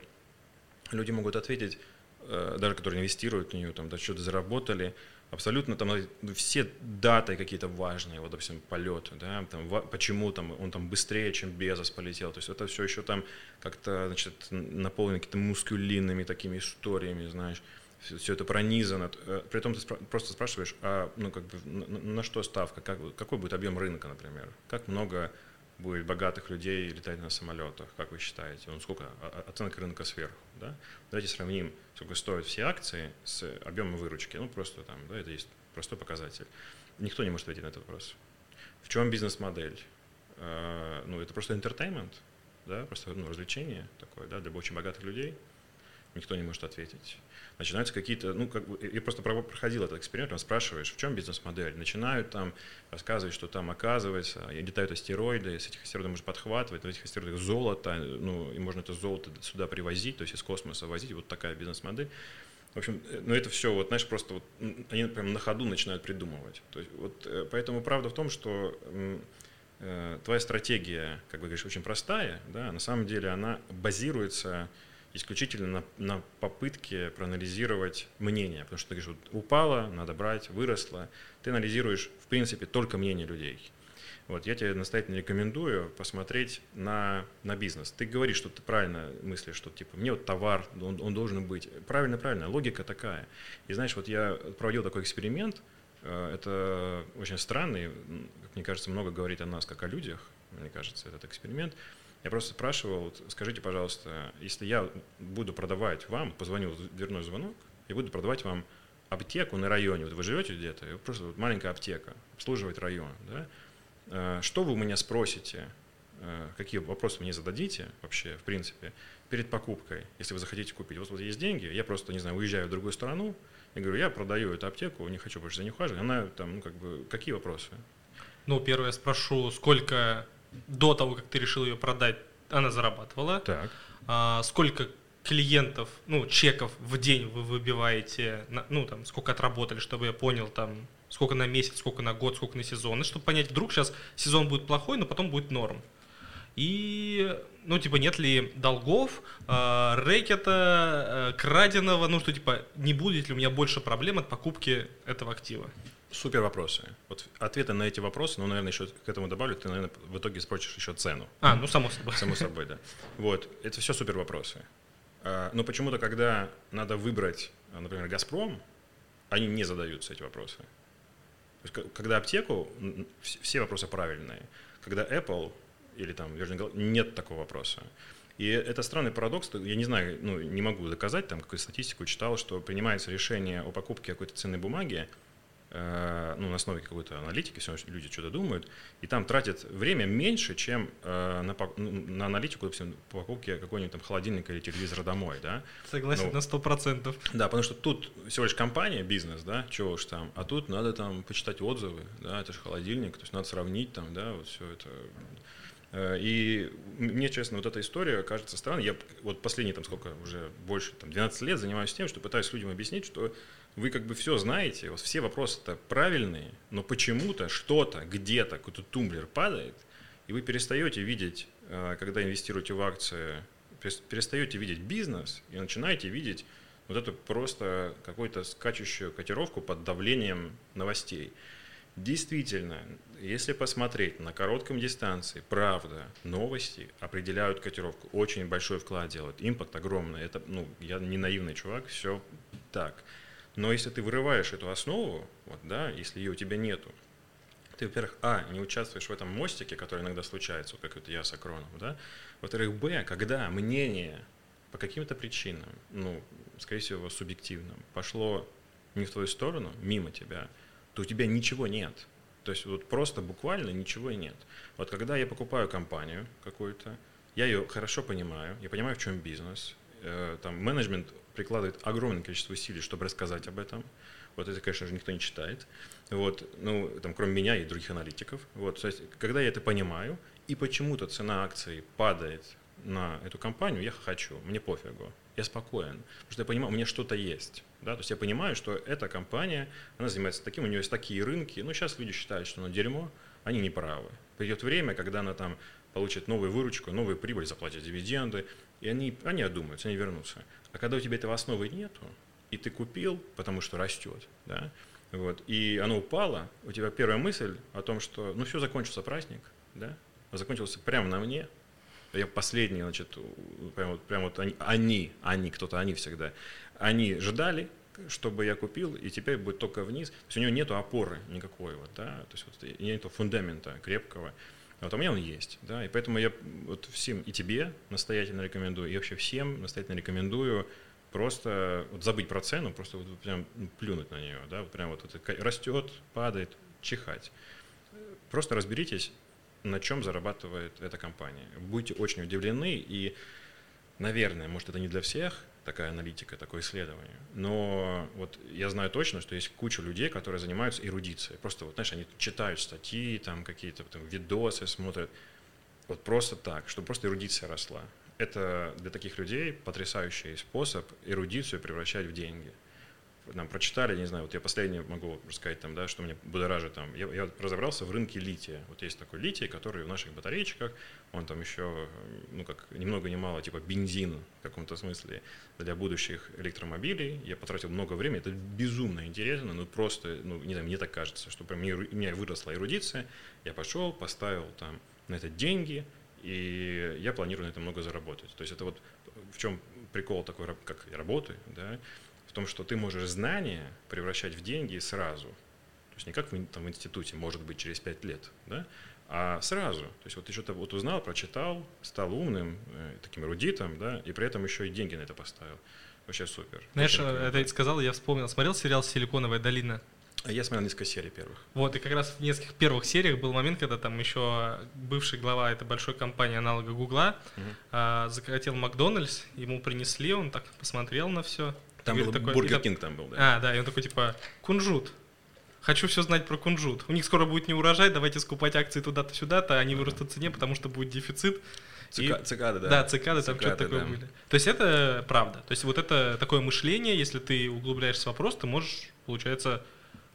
люди могут ответить, э, даже которые инвестируют в нее, там, да, что-то заработали, абсолютно там ну, все даты какие-то важные, вот, допустим, полет, да, там, почему там он там быстрее, чем Безос полетел, то есть это все еще там как-то, значит, наполнено какими-то мускулинными такими историями, знаешь, все, это пронизано. Э, при этом ты просто спрашиваешь, а, ну, как бы, на, на что ставка, как, какой будет объем рынка, например, как много будет богатых людей летать на самолетах, как вы считаете? Ну, сколько оценка рынка сверху, да? Давайте сравним, сколько стоят все акции с объемом выручки. Ну, просто там, да, это есть простой показатель. Никто не может ответить на этот вопрос. В чем бизнес-модель? А, ну, это просто entertainment, да, просто ну, развлечение такое, да, для очень богатых людей. Никто не может ответить начинаются какие-то, ну, как бы, я просто проходил этот эксперимент, там спрашиваешь, в чем бизнес-модель, начинают там рассказывать, что там оказывается, летают астероиды, с этих астероидов можно подхватывать, на этих астероидах золото, ну, и можно это золото сюда привозить, то есть из космоса возить, вот такая бизнес-модель. В общем, ну это все, вот, знаешь, просто вот они прям на ходу начинают придумывать. То есть, вот, э, поэтому правда в том, что э, твоя стратегия, как бы говоришь, очень простая, да, на самом деле она базируется исключительно на, на попытке проанализировать мнение. Потому что ты говоришь, вот упала, надо брать, выросла. Ты анализируешь, в принципе, только мнение людей. Вот, я тебе настоятельно рекомендую посмотреть на, на бизнес. Ты говоришь, что ты правильно мыслишь, что типа мне вот товар, он, он должен быть. Правильно, правильно, логика такая. И знаешь, вот я проводил такой эксперимент, э, это очень странный, как мне кажется, много говорит о нас, как о людях, мне кажется, этот эксперимент. Я просто спрашивал, скажите, пожалуйста, если я буду продавать вам, позвонил дверной звонок, и буду продавать вам аптеку на районе, вот вы живете где-то, просто вот маленькая аптека, обслуживать район, да, э, что вы у меня спросите, э, какие вопросы мне зададите вообще, в принципе, перед покупкой, если вы захотите купить. Вот, вот есть деньги, я просто, не знаю, уезжаю в другую страну, и говорю, я продаю эту аптеку, не хочу больше за ней ухаживать. Она там, ну, как бы, какие вопросы? Ну, первое, я спрошу, сколько до того, как ты решил ее продать, она зарабатывала. Так. А, сколько клиентов, ну, чеков в день вы выбиваете, ну, там, сколько отработали, чтобы я понял, там, сколько на месяц, сколько на год, сколько на сезон, и чтобы понять, вдруг сейчас сезон будет плохой, но потом будет норм. И, ну, типа, нет ли долгов, э, рэкета, э, краденого, ну, что, типа, не будет ли у меня больше проблем от покупки этого актива? Супер вопросы. Вот ответы на эти вопросы, ну, наверное, еще к этому добавлю, ты, наверное, в итоге спросишь еще цену. А, ну, само собой. Само собой, да. Вот, это все супер вопросы. А, но почему-то, когда надо выбрать, например, «Газпром», они не задаются эти вопросы. То есть, когда аптеку, все вопросы правильные. Когда Apple или там Virgin Galactic, нет такого вопроса. И это странный парадокс, я не знаю, ну, не могу доказать, там какую-то статистику читал, что принимается решение о покупке какой-то ценной бумаги, ну, на основе какой-то аналитики, все люди что-то думают, и там тратят время меньше, чем э, на, ну, на аналитику, допустим, по покупке какой-нибудь там холодильника или телевизора домой, да. Согласен ну, на сто процентов. Да, потому что тут всего лишь компания, бизнес, да, чего уж там, а тут надо там почитать отзывы, да, это же холодильник, то есть надо сравнить там, да, вот все это. Э, и мне, честно, вот эта история кажется странной. Я вот последние, там, сколько, уже больше, там, 12 лет занимаюсь тем, что пытаюсь людям объяснить, что вы как бы все знаете, у вас все вопросы-то правильные, но почему-то что-то где-то, какой-то тумблер падает, и вы перестаете видеть, э, когда инвестируете в акции, перестаете видеть бизнес и начинаете видеть вот эту просто какую-то скачущую котировку под давлением новостей. Действительно, если посмотреть на коротком дистанции, правда, новости определяют котировку. Очень большой вклад делают, импакт огромный. Это, ну, я не наивный чувак, все так. Но если ты вырываешь эту основу, вот, да, если ее у тебя нету, ты, во-первых, а, не участвуешь в этом мостике, который иногда случается, вот как это я с Акроном, да, во-вторых, б, когда мнение по каким-то причинам, ну, скорее всего, субъективным, пошло не в твою сторону, мимо тебя, то у тебя ничего нет. То есть вот просто буквально ничего и нет. Вот когда я покупаю компанию какую-то, я ее хорошо понимаю, я понимаю, в чем бизнес, э, там менеджмент прикладывает огромное количество усилий, чтобы рассказать об этом. Вот это, конечно же, никто не читает. Вот, ну, там, кроме меня и других аналитиков. Вот, то есть, когда я это понимаю, и почему-то цена акций падает на эту компанию, я хочу, мне пофигу, я спокоен, потому что я понимаю, у меня что-то есть. Да? То есть я понимаю, что эта компания, она занимается таким, у нее есть такие рынки. Ну, сейчас люди считают, что она дерьмо, они не правы. Придет время, когда она там получит новую выручку, новую прибыль, заплатит дивиденды, и они, они одумаются, они вернутся. А когда у тебя этой основы нету, и ты купил, потому что растет, да, вот, и оно упало, у тебя первая мысль о том, что ну все, закончился праздник, да, закончился прямо на мне, я последний, значит, прям вот, прям вот они, они, они, кто-то они всегда, они ждали, чтобы я купил, и теперь будет только вниз. То есть у него нет опоры никакой, вот, да, то есть вот нет фундамента крепкого. Вот, а у меня он есть, да, и поэтому я вот всем и тебе настоятельно рекомендую, и вообще всем настоятельно рекомендую просто вот забыть про цену, просто вот прям ну, плюнуть на нее, да, вот прям вот это растет, падает, чихать. Просто разберитесь, на чем зарабатывает эта компания. Будете очень удивлены, и, наверное, может, это не для всех такая аналитика, такое исследование, но вот я знаю точно, что есть куча людей, которые занимаются эрудицией. Просто, вот, знаешь, они читают статьи, там какие-то там, видосы смотрят, вот просто так, чтобы просто эрудиция росла. Это для таких людей потрясающий способ эрудицию превращать в деньги – нам прочитали, не знаю, вот я последнее могу рассказать там, да, что мне будоражит там. Я, я разобрался в рынке лития. Вот есть такой литий, который в наших батарейчиках, он там еще, ну как, ни много ни мало, типа бензин в каком-то смысле для будущих электромобилей. Я потратил много времени, это безумно интересно, ну просто, ну не знаю, мне так кажется, что прям у меня выросла эрудиция. Я пошел, поставил там на это деньги, и я планирую на это много заработать. То есть это вот в чем прикол такой, как я работаю, да, том, что ты можешь знания превращать в деньги сразу. То есть не как в, там, в институте, может быть, через пять лет, да? а сразу. То есть вот ты что-то вот узнал, прочитал, стал умным, э, таким эрудитом, да, и при этом еще и деньги на это поставил. Вообще супер. Знаешь, это сказал, я вспомнил. Смотрел сериал «Силиконовая долина»? Я смотрел несколько серий первых. Вот, и как раз в нескольких первых сериях был момент, когда там еще бывший глава этой большой компании аналога Гугла угу. а, захотел Макдональдс, ему принесли, он так посмотрел на все, там был такой, Бургер Кинг там был, да. А, да, и он такой, типа, кунжут. Хочу все знать про кунжут. У них скоро будет не урожай, давайте скупать акции туда-то сюда-то, они вырастут в цене, потому что будет дефицит. Цика, и, цикады, да. Да, цикады, там что-то такое да. были. То есть это правда. То есть вот это такое мышление, если ты углубляешься в вопрос, ты можешь, получается,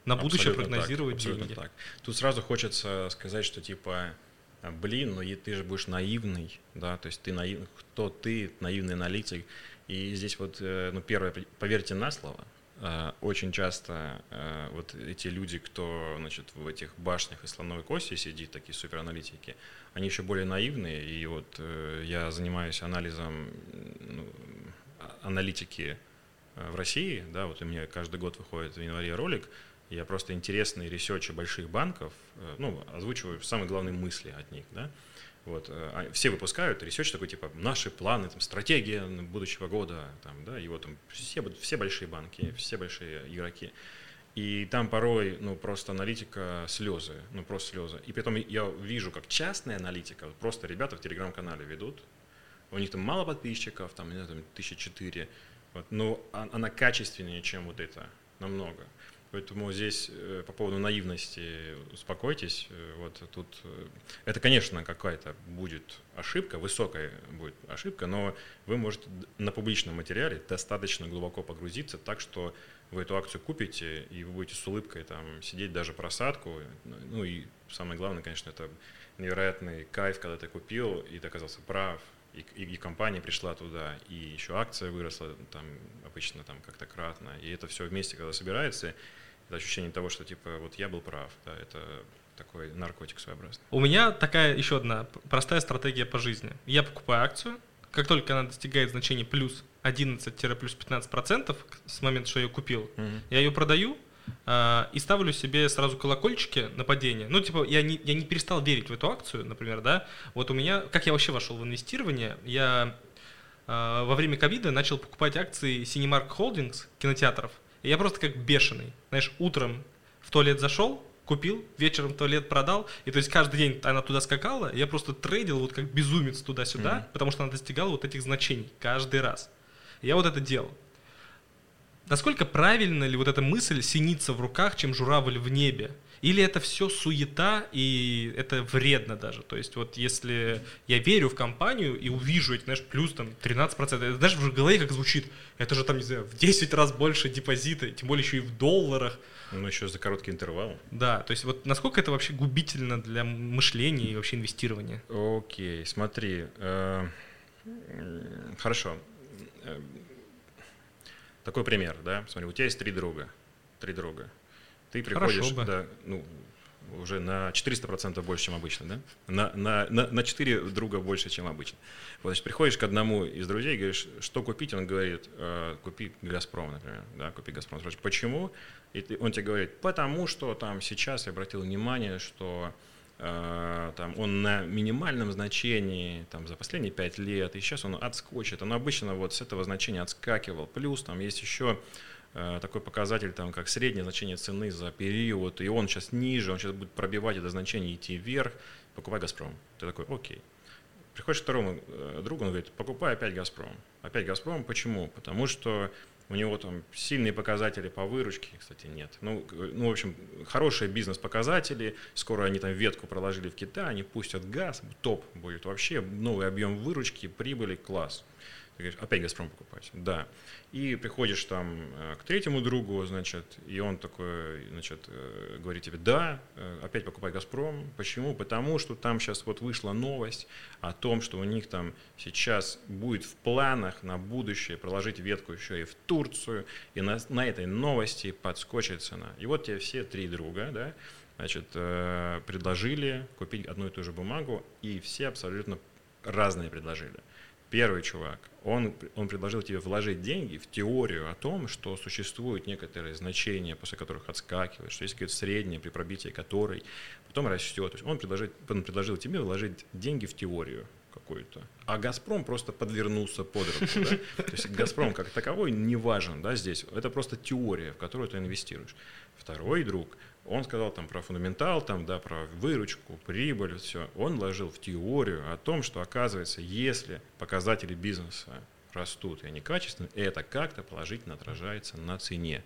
на будущее абсолютно прогнозировать так, деньги. так. Тут сразу хочется сказать, что типа, «А, блин, ну ты же будешь наивный, да, то есть ты наивный, кто ты, наивный аналитик, и здесь вот, э, ну, первое, поверьте на слово, э, очень часто э, вот эти люди, кто значит, в этих башнях и слоновой кости сидит, такие супераналитики, они еще более наивные. И вот я занимаюсь анализом ну, а, аналитики в России, да, вот у меня каждый год выходит в январе ролик, я просто интересные ресерчи больших банков, ну, озвучиваю самые главные мысли от них, да, вот, э, а, все выпускают research такой, типа, наши планы, там, стратегия будущего года, там, да, вот там все, все большие банки, все большие игроки. И там порой, ну, просто аналитика слезы, ну, просто слезы. И потом я вижу, как частная аналитика, просто ребята в телеграм-канале ведут, у них там мало подписчиков, там, не знаю, там, тысяча четыре, вот, но а, она качественнее, чем вот это, намного. Поэтому здесь э, по поводу наивности успокойтесь. Э, вот тут э, это, конечно, какая-то будет ошибка, высокая будет ошибка, но вы можете на публичном материале достаточно глубоко погрузиться так, что вы эту акцию купите, и вы будете с улыбкой там сидеть даже просадку. Ну и самое главное, конечно, это невероятный кайф, когда ты купил, и ты оказался прав, и, и, и компания пришла туда, и еще акция выросла там обычно там как-то кратно, и это все вместе, когда собирается, ощущение того, что типа вот я был прав, да, это такой наркотик своеобразный. У меня такая еще одна простая стратегия по жизни. Я покупаю акцию, как только она достигает значения плюс 11 плюс 15% с момента, что я ее купил. Мгм. Я ее продаю а, и ставлю себе сразу колокольчики на падение. Ну, типа, я не, я не перестал верить в эту акцию, например, да. Вот у меня, как я вообще вошел в инвестирование, я а, во время ковида начал покупать акции Cinemark Holdings, кинотеатров. И я просто как бешеный. Знаешь, утром в туалет зашел, купил, вечером в туалет продал. И то есть каждый день она туда скакала, я просто трейдил вот как безумец туда-сюда, Мгм. потому что она достигала вот этих значений каждый раз. И я вот это делал. Насколько правильно ли вот эта мысль синиться в руках, чем журавль в небе? Или это все суета и это вредно даже? То есть вот если я верю в компанию и увижу эти, знаешь, плюс там 13%, это знаешь, в голове как звучит, это же там, не знаю, в 10 раз больше депозита, тем более еще и в долларах. Ну, еще за короткий интервал. Да, то есть вот насколько это вообще губительно для мышления и вообще инвестирования? Окей, смотри. э, Хорошо. Э, Такой пример, да? Смотри, у тебя есть три друга. Три друга. Ты Хорошо приходишь, бы. да, ну, уже на 400% больше, чем обычно, да? На, на, на, на 4 друга больше, чем обычно. Вот, значит, приходишь к одному из друзей, говоришь, что купить, он говорит, «Э, купи «Газпром», например, да, купи «Газпром». Спрашиваешь, почему? И ты- он тебе говорит, потому что там сейчас я обратил внимание, что э, там он на минимальном значении там, за последние 5 лет, и сейчас он отскочит. Он обычно вот с этого значения отскакивал. Плюс там есть еще такой показатель, там, как среднее значение цены за период, и он сейчас ниже, он сейчас будет пробивать это значение, идти вверх, покупай «Газпром». Ты такой, окей. Приходишь к второму э, другу, он говорит, покупай опять «Газпром». Опять «Газпром». Почему? Потому что у него там сильные показатели по выручке, кстати, нет. Ну, ну, в общем, хорошие бизнес-показатели. Скоро они там ветку проложили в Китай, они пустят газ, топ будет вообще, новый объем выручки, прибыли, класс. Ты говоришь, опять «Газпром» покупать? Да. И приходишь там э, к третьему другу, значит, и он такой, значит, э, говорит тебе, да, э, опять покупай «Газпром». Почему? Потому что там сейчас вот вышла новость о том, что у них там сейчас будет в планах на будущее проложить ветку еще и в Турцию, и на, на этой новости подскочит цена. И вот тебе все три друга, да, значит, предложили купить одну и ту же бумагу, и все абсолютно разные предложили. Первый чувак, он, он предложил тебе вложить деньги в теорию о том, что существуют некоторые значения, после которых отскакивает, что есть какое-то среднее, при пробитии которой потом растет. То есть он предложил, он предложил тебе вложить деньги в теорию какую-то. А «Газпром» просто подвернулся под руку. да. То есть «Газпром» как таковой не важен да, здесь. Это просто теория, в которую ты инвестируешь. Второй друг, он сказал там про фундаментал, там, да, про выручку, прибыль, все. Он вложил в теорию о том, что оказывается, если показатели бизнеса растут и они качественные, это как-то положительно отражается на цене.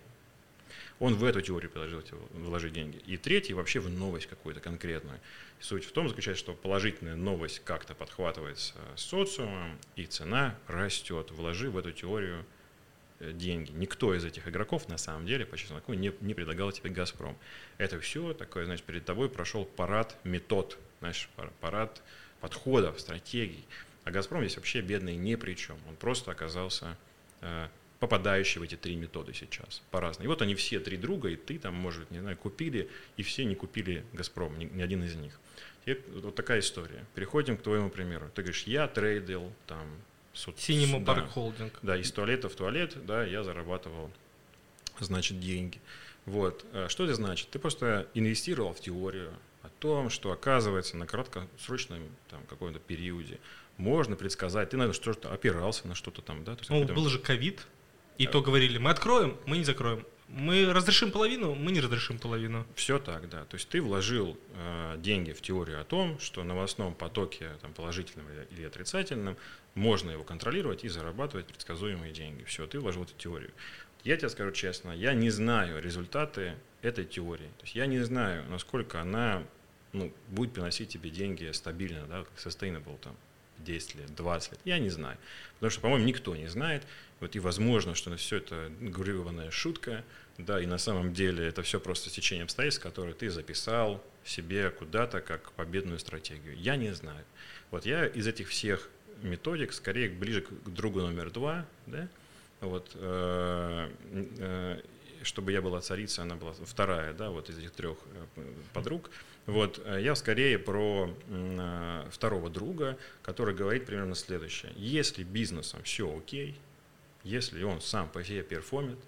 Он в эту теорию предложил вложить деньги. И третий вообще в новость какую-то конкретную. Суть в том заключается, что положительная новость как-то подхватывается социумом, и цена растет. Вложи в эту теорию деньги. Никто из этих игроков на самом деле по чесноку не, не предлагал тебе «Газпром». Это все такое, значит, перед тобой прошел парад метод, знаешь, пар- парад подходов, стратегий. А «Газпром» здесь вообще бедный ни при чем. Он просто оказался э, попадающий в эти три методы сейчас по-разному. И вот они все три друга, и ты там, может, не знаю, купили, и все не купили «Газпром», ни, ни один из них. И вот такая история. Переходим к твоему примеру. Ты говоришь, я трейдил там... с ут- Синема да, Холдинг. да, из туалета в туалет, да, я зарабатывал, значит, деньги. Вот. Э, Что это значит? Ты просто инвестировал в теорию о том, что оказывается на краткосрочном там, каком-то периоде можно предсказать. Ты, наверное, что-то опирался на что-то там, да? То есть Ну, какой-то- был же ковид, и то говорили, мы откроем, мы не закроем. Мы разрешим половину, мы не разрешим половину. Все так, да. То есть ты вложил э, деньги в теорию о том, что на новостном потоке, там, положительном или отрицательном, можно его контролировать и зарабатывать предсказуемые деньги. Все, ты вложил эту теорию. Я тебе скажу честно, я не знаю результаты этой теории. То есть я не знаю, насколько она ну, будет приносить тебе деньги стабильно, да, как sustainable там 10 лет, 20 лет. Я не знаю. Потому что, по-моему, никто не знает. Вот и возможно, что все это гребаная шутка, да, и на самом деле это все просто течение обстоятельств, которые ты записал себе куда-то как победную стратегию. Я не знаю. Вот я из этих всех методик скорее ближе к другу номер два, да, вот, э, э, чтобы я была царица, она была вторая, да, вот из этих трех э, подруг. Вот, я скорее про второго друга, который говорит примерно следующее. Если бизнесом все окей, если он сам по себе перформит,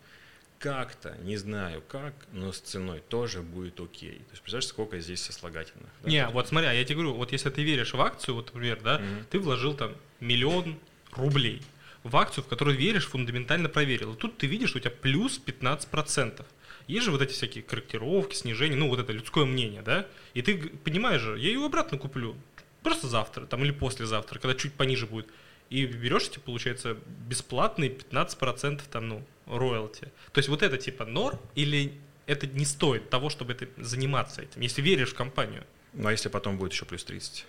как-то, не знаю как, но с ценой тоже будет окей. То есть, представляешь, сколько здесь сослагательных? Да? Не, вот смотри, а я тебе говорю, вот если ты веришь в акцию, вот, например, да, mm-hmm. ты вложил там миллион рублей в акцию, в которую веришь, фундаментально проверил. И тут ты видишь, что у тебя плюс 15%. Есть же вот эти всякие корректировки, снижения, ну вот это людское мнение, да? И ты понимаешь же, я ее обратно куплю. Просто завтра, там, или послезавтра, когда чуть пониже будет. И берешь, типа, получается, бесплатный 15% там, ну, роялти. То есть вот это типа нор или это не стоит того, чтобы это, заниматься этим, если веришь в компанию? Ну, а если потом будет еще плюс 30?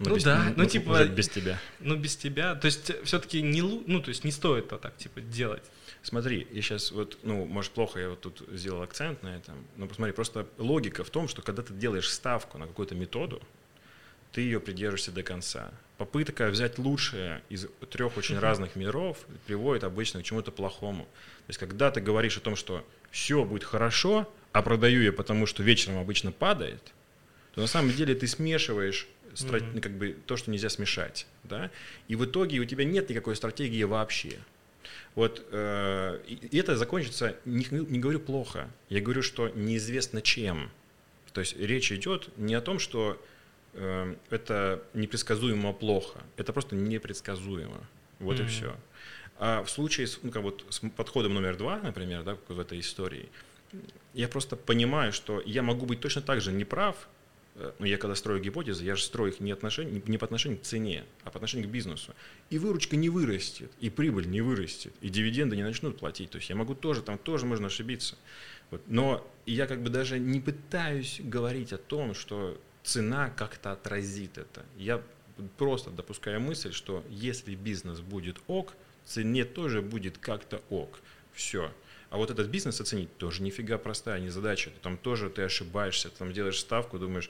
Ну, ну без, да, ну, ну типа... без тебя. Ну без тебя, то есть все-таки не, ну, то есть не стоит то так, типа, делать. Смотри, я сейчас вот, ну, может, плохо я вот тут сделал акцент на этом, но посмотри, просто логика в том, что когда ты делаешь ставку на какую-то методу, ты ее придерживаешься до конца. Попытка взять лучшее из трех очень разных миров приводит обычно к чему-то плохому. То есть, когда ты говоришь о том, что все будет хорошо, а продаю я потому, что вечером обычно падает, то на самом деле ты смешиваешь mm-hmm. как бы то, что нельзя смешать, да, и в итоге у тебя нет никакой стратегии вообще. Вот э, и это закончится, не, не говорю плохо, я говорю, что неизвестно чем. То есть речь идет не о том, что это непредсказуемо плохо, это просто непредсказуемо. Вот mm-hmm. и все. А в случае с, ну, как вот, с подходом номер два, например, да, в этой истории, я просто понимаю, что я могу быть точно так же неправ, Э, ну, я когда строю гипотезы, я же строю их не, отношение, не по отношению к цене, а по отношению к бизнесу. И выручка не вырастет, и прибыль не вырастет, и дивиденды не начнут платить. То есть я могу тоже, там тоже можно ошибиться. Вот. Но я как бы даже не пытаюсь говорить о том, что цена как-то отразит это. Я просто допускаю мысль, что если бизнес будет ок, цене тоже будет как-то ок. Все. А вот этот бизнес оценить тоже нифига простая не задача. Там тоже ты ошибаешься, там делаешь ставку, думаешь,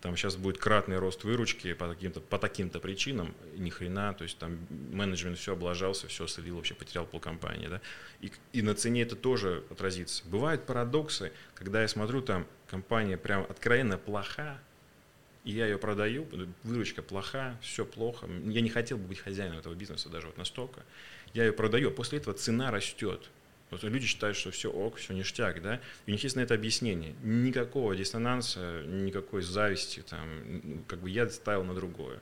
там сейчас будет кратный рост выручки по таким-то, по таким-то причинам, ни хрена, то есть там менеджмент все облажался, все слил, вообще потерял полкомпании, да, и, и на цене это тоже отразится. Бывают парадоксы, когда я смотрю, там компания прям откровенно плоха, и я ее продаю, выручка плоха, все плохо, я не хотел бы быть хозяином этого бизнеса даже вот настолько, я ее продаю, а после этого цена растет, вот люди считают, что все ок, все ништяк, да, и у них есть на это объяснение. Никакого диссонанса, никакой зависти, там, как бы я ставил на другое.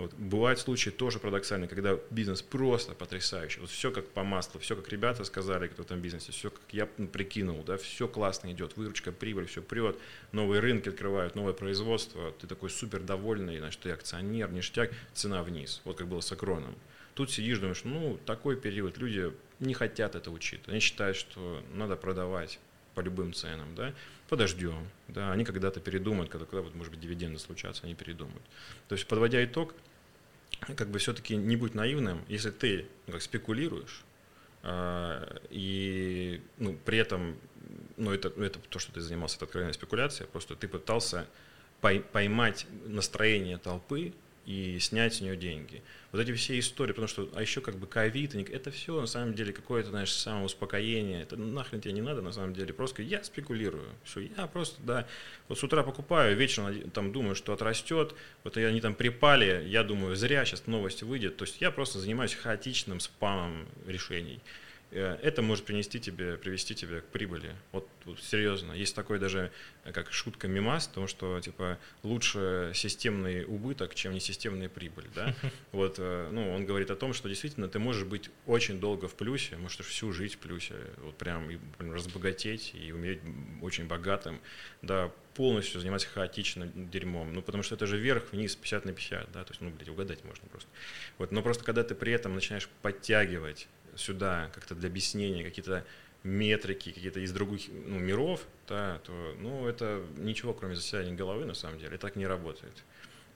Вот. Бывают случаи тоже парадоксальные, когда бизнес просто потрясающий. Вот все как по маслу, все как ребята сказали, кто там в бизнесе, все как я прикинул, да, все классно идет, выручка, прибыль, все прет, новые рынки открывают, новое производство, ты такой супер довольный, значит, ты акционер, ништяк, цена вниз, вот как было с Акроном. Тут сидишь, думаешь, ну, такой период, люди не хотят это учить. Они считают, что надо продавать по любым ценам, да, подождем, да, они когда-то передумают, когда, когда вот, может быть, дивиденды случатся, они передумают. То есть, подводя итог, как бы все-таки не будь наивным, если ты ну, как спекулируешь, э, и ну, при этом, ну, это, это то, что ты занимался, это откровенная спекуляция, просто ты пытался поймать настроение толпы, и снять с нее деньги. Вот эти все истории, потому что, а еще как бы ковид, это все на самом деле какое-то, знаешь, самоуспокоение, это нахрен тебе не надо на самом деле, просто я спекулирую, все, я просто, да, вот с утра покупаю, вечером там думаю, что отрастет, вот они там припали, я думаю, зря сейчас новость выйдет, то есть я просто занимаюсь хаотичным спамом решений. Э, это может принести тебе, привести тебя к прибыли. Вот, вот серьезно. Есть такой даже, э, как шутка мимас, потому что типа лучше системный убыток, чем несистемная прибыль. Да? [LAUGHS] Вот, э, ну, он говорит о том, что действительно ты можешь быть очень долго в плюсе, можешь всю жизнь в плюсе, вот прям, прям разбогатеть и умереть очень богатым, да, полностью заниматься хаотичным дерьмом. Ну, потому что это же вверх-вниз 50 на 50, да, то есть, ну, блядь, угадать можно просто. Вот, но просто когда ты при этом начинаешь подтягивать сюда как-то для объяснения какие-то метрики, какие-то из других ну, миров, да, то ну, это ничего, кроме заседания головы, на самом деле, так не работает.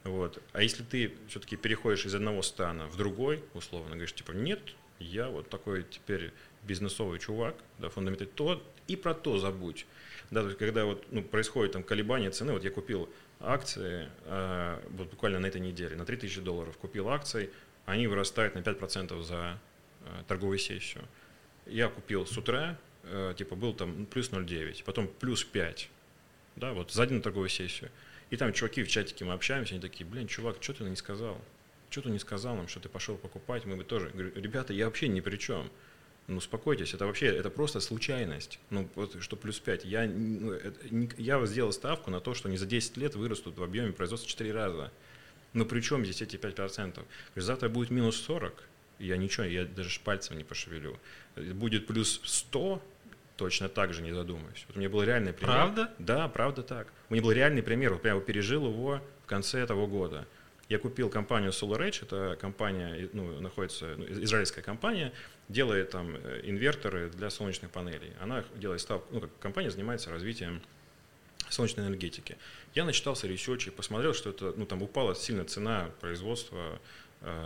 Вот. А если ты все-таки переходишь из одного стана в другой, условно, говоришь, типа, нет, я вот такой теперь бизнесовый чувак, да, фундаментальный, то и про то забудь. Да, то есть, когда вот, ну, происходит там колебание цены, вот я купил акции э, вот буквально на этой неделе, на 3000 долларов купил акции, они вырастают на 5% за Э, торговую сессию. Я купил с утра, э, типа был там плюс 0,9, потом плюс 5, да, вот за день на торговую сессию. И там чуваки в чатике мы общаемся, они такие, блин, чувак, что ты не сказал? что ты не сказал нам, что ты пошел покупать, мы бы тоже. Говорю, ребята, я вообще ни при чем. Ну, успокойтесь, это вообще, это просто случайность. Ну, вот что плюс 5. Я, ну, я сделал ставку на то, что они за 10 лет вырастут в объеме производства 4 раза. Ну, при чем здесь эти 5%? Говорю, завтра будет минус 40, я ничего, я даже пальцем не пошевелю. Будет плюс 100, точно так же не задумаюсь. Вот у меня был реальный пример. Правда? Да, правда так. У меня был реальный пример, вот прямо пережил его в конце этого года. Я купил компанию SolarEdge, это компания, ну, находится, ну, израильская компания, делает там э, инверторы для солнечных панелей. Она делает ставку, ну, как компания занимается развитием солнечной энергетики. Я начитался ресерчи, посмотрел, что это, ну, там упала сильно цена производства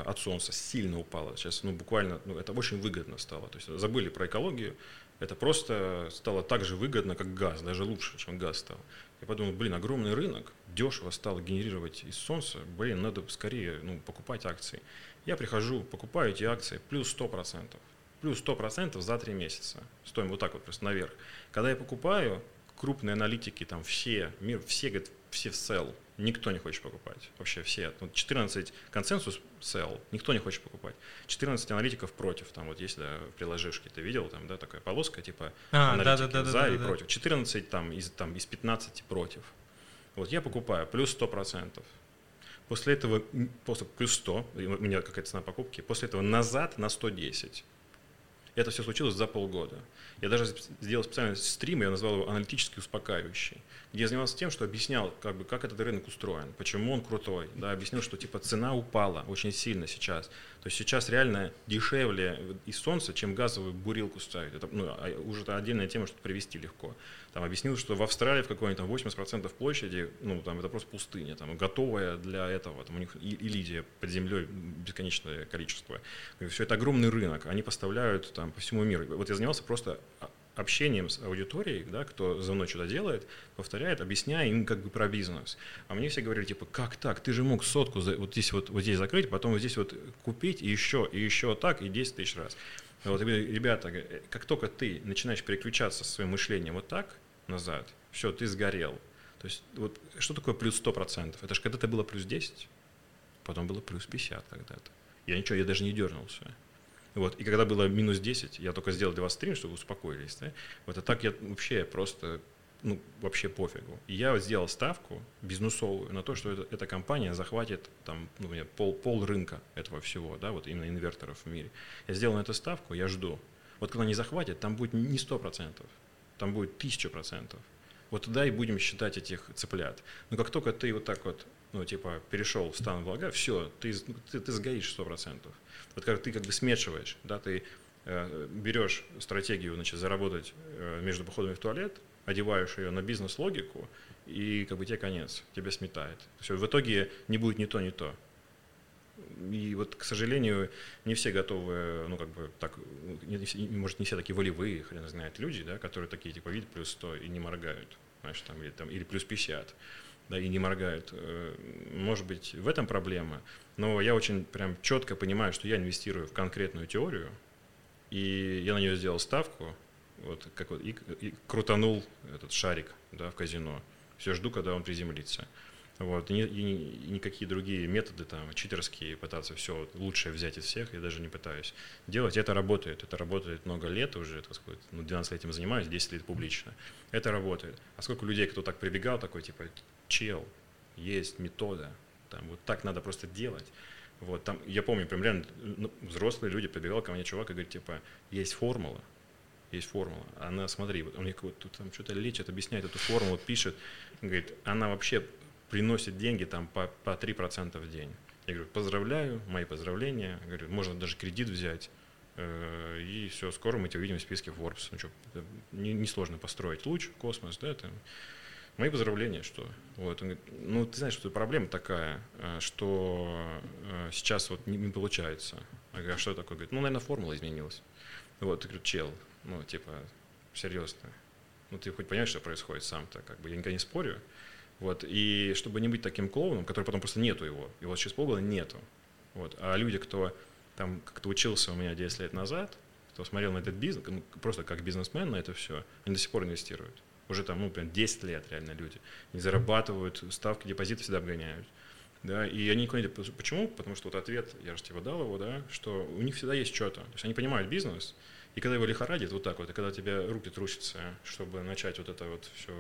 от солнца, сильно упала. Сейчас, ну, буквально, ну, это очень выгодно стало. То есть забыли про экологию, это просто стало так же выгодно, как газ, даже лучше, чем газ стал. Я подумал, блин, огромный рынок, дешево стало генерировать из солнца, блин, надо скорее ну, покупать акции. Я прихожу, покупаю эти акции, плюс 100%. Плюс 100% за 3 месяца. Стоим вот так вот просто наверх. Когда я покупаю, крупные аналитики, там все, мир, все говорят, все в sell, никто не хочет покупать. Вообще все. 14 консенсус sell, никто не хочет покупать. 14 аналитиков против. Там вот есть да, приложишки, ты видел, там, да, такая полоска, типа а, аналитики да, да, да, за да, и да, против. 14 там из, там из 15 против. Вот я покупаю, плюс 100%. После этого, просто плюс 100, у меня какая-то цена покупки, после этого назад на 110. Это все случилось за полгода. Я даже сделал специальный стрим, я назвал его аналитически успокаивающий, где я занимался тем, что объяснял, как, бы, как этот рынок устроен, почему он крутой. Да, объяснил, что типа цена упала очень сильно сейчас. То есть сейчас реально дешевле из солнца, чем газовую бурилку ставить. Это ну, а, уже это отдельная тема, чтобы привести легко. Там объяснил, что в Австралии в какой-нибудь там 80% площади, ну там это просто пустыня, там готовая для этого. Там у них и, и лидия под землей бесконечное количество. Все это огромный рынок, они поставляют там по всему миру. Вот я занимался просто общением с аудиторией, да, кто за мной что-то делает, повторяет, объясняя им как бы про бизнес. А мне все говорили, типа, как так? Ты же мог сотку за, вот здесь вот, вот здесь закрыть, потом вот здесь вот купить, и еще, и еще так, и 10 тысяч раз. Вот, ребята, как только ты начинаешь переключаться со своим мышлением вот так назад, все, ты сгорел. То есть вот что такое плюс 100%? Это же когда-то было плюс 10, потом было плюс 50 когда-то. Я ничего, я даже не дернулся. Вот. И когда было минус 10, я только сделал для вас стрим, чтобы вы успокоились. Да? Вот, а так я вообще просто, ну, вообще пофигу. И я сделал ставку бизнесовую на то, что это, эта компания захватит там, ну, пол, пол рынка этого всего, да, вот именно инверторов в мире. Я сделал на эту ставку, я жду. Вот когда они захватят, там будет не 100%, там будет 1000%. Вот туда и будем считать этих цыплят. Но как только ты вот так вот ну, типа, перешел в стан влага, все, ты, ты, ты сгоришь 100%. Вот как ты как бы смешиваешь, да, ты э, берешь стратегию, значит, заработать э, между походами в туалет, одеваешь ее на бизнес-логику, и как бы тебе конец, тебя сметает. Все, в итоге не будет ни то, ни то. И вот, к сожалению, не все готовы, ну, как бы, так, не, может, не все такие волевые, хрен знает, люди, да, которые такие, типа, вид плюс 100 и не моргают, знаешь, там, или, там, или плюс 50 да, и не моргают. Э, может быть, в этом проблема, но я очень прям четко понимаю, что я инвестирую в конкретную теорию, и я на нее сделал ставку, вот как вот, и, и крутанул этот шарик да, в казино. Все жду, когда он приземлится. Вот, и, и, и никакие другие методы, там, читерские, пытаться все лучшее взять из всех, я даже не пытаюсь делать. Это работает. Это работает много лет уже, так сказать, ну, 12 лет этим занимаюсь, 10 лет публично. Это работает. А сколько людей, кто так прибегал, такой, типа, чел, есть метода, там, вот так надо просто делать. Вот, там, я помню, прям реально ну, взрослые люди прибегал ко мне чувак и говорит, типа, есть формула, есть формула. Она, смотри, вот он мне вот тут там что-то лечит, объясняет эту формулу, пишет. Говорит, она вообще приносит деньги там по, по 3% в день. Я говорю, поздравляю, мои поздравления. Говорю, можно даже кредит взять. Э, и все, скоро мы тебя увидим в списке Forbes. Ну что, несложно не построить луч, космос, да, там. Мои поздравления, что вот, он говорит, ну ты знаешь, что проблема такая, э, что э, сейчас вот не, не получается. Я говорю, а что такое? Говорит, ну, наверное, формула изменилась. Вот, я говорю, чел, ну, типа, серьезно. Ну, ты хоть понимаешь, что происходит сам-то, как бы, я никогда не спорю, вот, и чтобы не быть таким клоуном, который потом просто нету его, его через полгода нету. Вот, а люди, кто там как-то учился у меня 10 лет назад, кто смотрел на этот бизнес, ну, просто как бизнесмен на это все, они до сих пор инвестируют. Уже там, ну, прям 10 лет реально люди. Они зарабатывают, ставки депозиты всегда обгоняют. Да, и они никуда не. Почему? Потому что вот ответ, я же тебе дал его, да, что у них всегда есть что-то. То есть они понимают бизнес, и когда его лихорадит вот так вот, и когда у тебя руки трусятся, чтобы начать вот это вот все,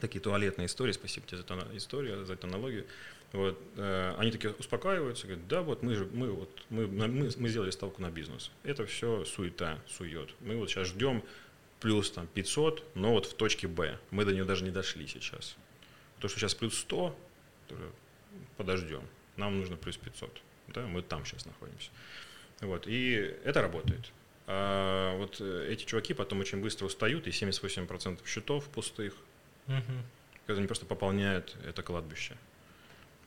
такие туалетные истории, спасибо тебе за эту историю, за эту аналогию, вот, э, они такие успокаиваются, говорят, да, вот мы же, мы вот, мы, мы, мы сделали ставку на бизнес. Это все суета, сует. Мы вот сейчас ждем плюс там 500, но вот в точке Б. Мы до нее даже не дошли сейчас. То, что сейчас плюс 100, подождем. Нам нужно плюс 500. Да, мы там сейчас находимся. Вот, и это работает. А вот э, эти чуваки потом очень быстро устают, и 78% счетов пустых, угу. когда они просто пополняют это кладбище.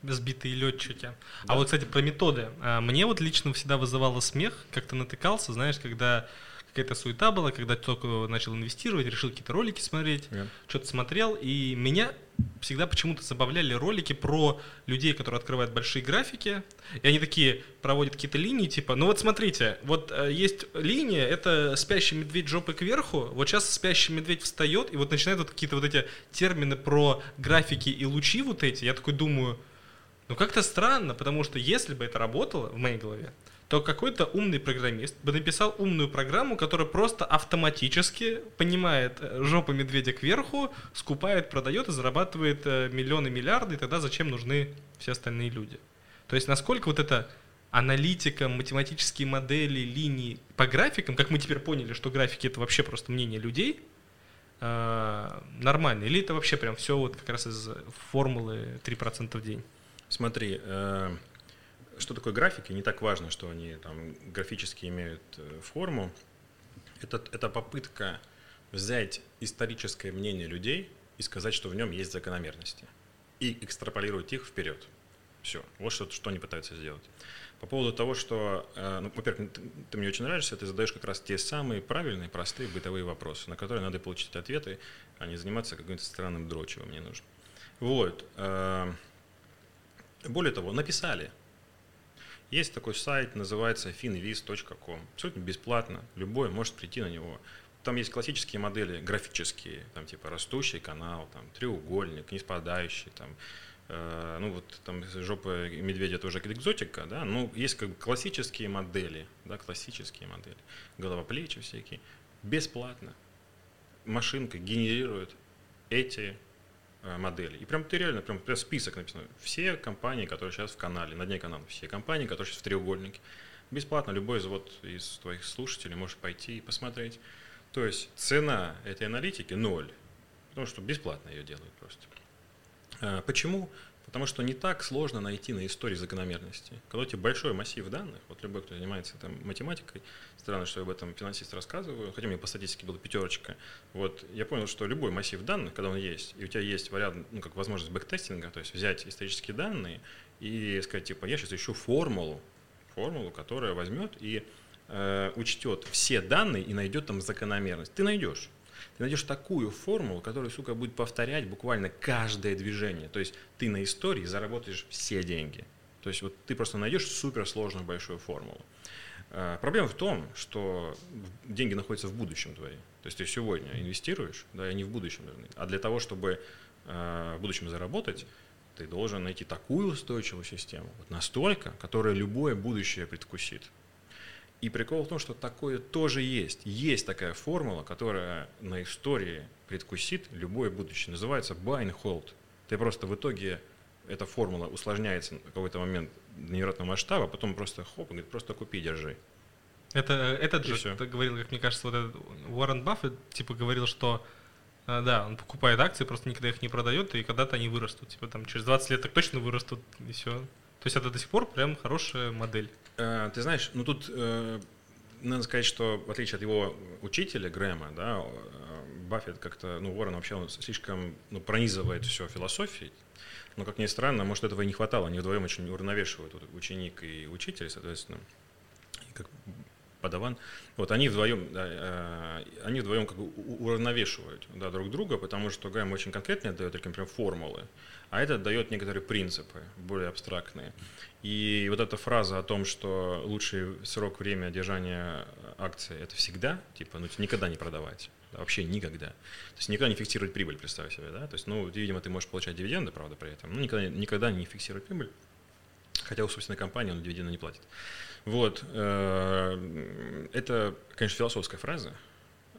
Сбитые летчики. Да. А вот, кстати, про методы. А, мне вот лично всегда вызывало смех, как ты натыкался, знаешь, когда какая-то суета была, когда только начал инвестировать, решил какие-то ролики смотреть, yeah. что-то смотрел, и меня всегда почему-то забавляли ролики про людей, которые открывают большие графики, и они такие проводят какие-то линии, типа, ну вот смотрите, вот э, есть линия, это спящий медведь жопой кверху, вот сейчас спящий медведь встает, и вот начинают вот какие-то вот эти термины про графики и лучи вот эти, я такой думаю, ну как-то странно, потому что если бы это работало в моей голове, то какой-то умный программист бы написал умную программу, которая просто автоматически понимает э, жопу медведя кверху, скупает, продает и зарабатывает э, миллионы, миллиарды, и тогда зачем нужны все остальные люди? То есть насколько вот это аналитика, математические модели, линии по графикам, как мы теперь поняли, что графики это вообще просто мнение людей, э, нормально? Или это вообще прям все вот как раз из формулы 3% в день? Смотри, что такое графики, не так важно, что они там графически имеют э, форму. Это, это попытка взять историческое мнение людей и сказать, что в нем есть закономерности. И экстраполировать их вперед. Все. Вот что, что они пытаются сделать. По поводу того, что, э, ну, во-первых, ты, ты мне очень нравишься, ты задаешь как раз те самые правильные, простые бытовые вопросы, на которые надо получить ответы, а не заниматься каким-то странным дрочевым мне нужно. Вот. Э, более того, написали есть такой сайт, называется finviz.com. Абсолютно бесплатно. Любой может прийти на него. Там есть классические модели, графические, там типа растущий канал, там треугольник, неспадающий, там, э, ну вот там жопа медведя тоже экзотика, да, ну есть как бы классические модели, да, классические модели, голова плечи всякие, бесплатно. Машинка генерирует эти Э, модели. И прям ты реально, прям, прям список написано. Все компании, которые сейчас в канале, на дне канала, все компании, которые сейчас в треугольнике. Бесплатно любой из, вот, из твоих слушателей может пойти и посмотреть. То есть цена этой аналитики ноль, потому что бесплатно ее делают просто. А, почему? Потому что не так сложно найти на истории закономерности. Когда у тебя большой массив данных, вот любой, кто занимается там, математикой, странно, что я об этом финансист рассказываю, хотя меня по статистике была пятерочка, вот я понял, что любой массив данных, когда он есть, и у тебя есть вариант, ну, как возможность бэктестинга, то есть взять исторические данные и сказать, типа, я сейчас ищу формулу, формулу, которая возьмет и э, учтет все данные и найдет там закономерность. Ты найдешь ты найдешь такую формулу, которая, сука, будет повторять буквально каждое движение. То есть ты на истории заработаешь все деньги. То есть вот ты просто найдешь суперсложную большую формулу. А, проблема в том, что деньги находятся в будущем твои. То есть ты сегодня инвестируешь, да, и они в будущем нужны. А для того, чтобы а, в будущем заработать, ты должен найти такую устойчивую систему, вот настолько, которая любое будущее предвкусит. И прикол в том, что такое тоже есть. Есть такая формула, которая на истории предвкусит любое будущее. Называется buy and hold. Ты просто в итоге, эта формула усложняется в какой-то момент невероятного масштаба, потом просто хоп, говорит, просто купи, держи. Это этот и же все. говорил, как мне кажется, вот этот Уоррен Баффет типа говорил, что э, да, он покупает акции, просто никогда их не продает, и когда-то они вырастут. Типа там через 20 лет так точно вырастут, и все. То есть это до сих пор прям хорошая модель. Э, ты знаешь, ну тут э, надо сказать, что в отличие от его учителя Грэма, да, э, Баффет как-то, ну, Уоррен вообще он слишком ну, пронизывает все философией. Но, как ни странно, может, этого и не хватало. Они вдвоем очень уравновешивают вот, ученик и учитель, соответственно, и как подаван. Вот они вдвоем, да, они вдвоем как бы уравновешивают да, друг друга, потому что Грэм очень конкретно дает, например, формулы, а этот дает некоторые принципы, более абстрактные. И вот эта фраза о том, что лучший срок время держания акции – это всегда, типа, ну, никогда не продавать. да, вообще никогда. То есть никогда не фиксировать прибыль, представь себе, да, то есть, ну, видимо, ты можешь получать дивиденды, правда, при этом, но никогда, никогда не фиксировать прибыль, хотя у собственной компании он дивиденды не платит. Вот, э, это, конечно, философская фраза,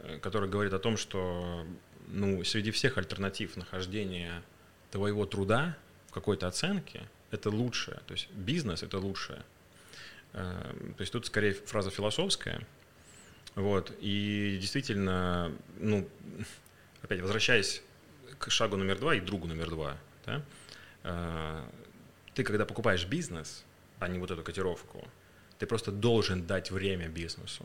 э, которая говорит о том, что, ну, среди всех альтернатив нахождения твоего труда в какой-то оценке, это лучшее, то есть бизнес – это лучшее. Э, то есть тут скорее фраза философская, вот, и действительно, ну, опять возвращаясь к шагу номер два и другу номер два, да, ты когда покупаешь бизнес, а не вот эту котировку, ты просто должен дать время бизнесу.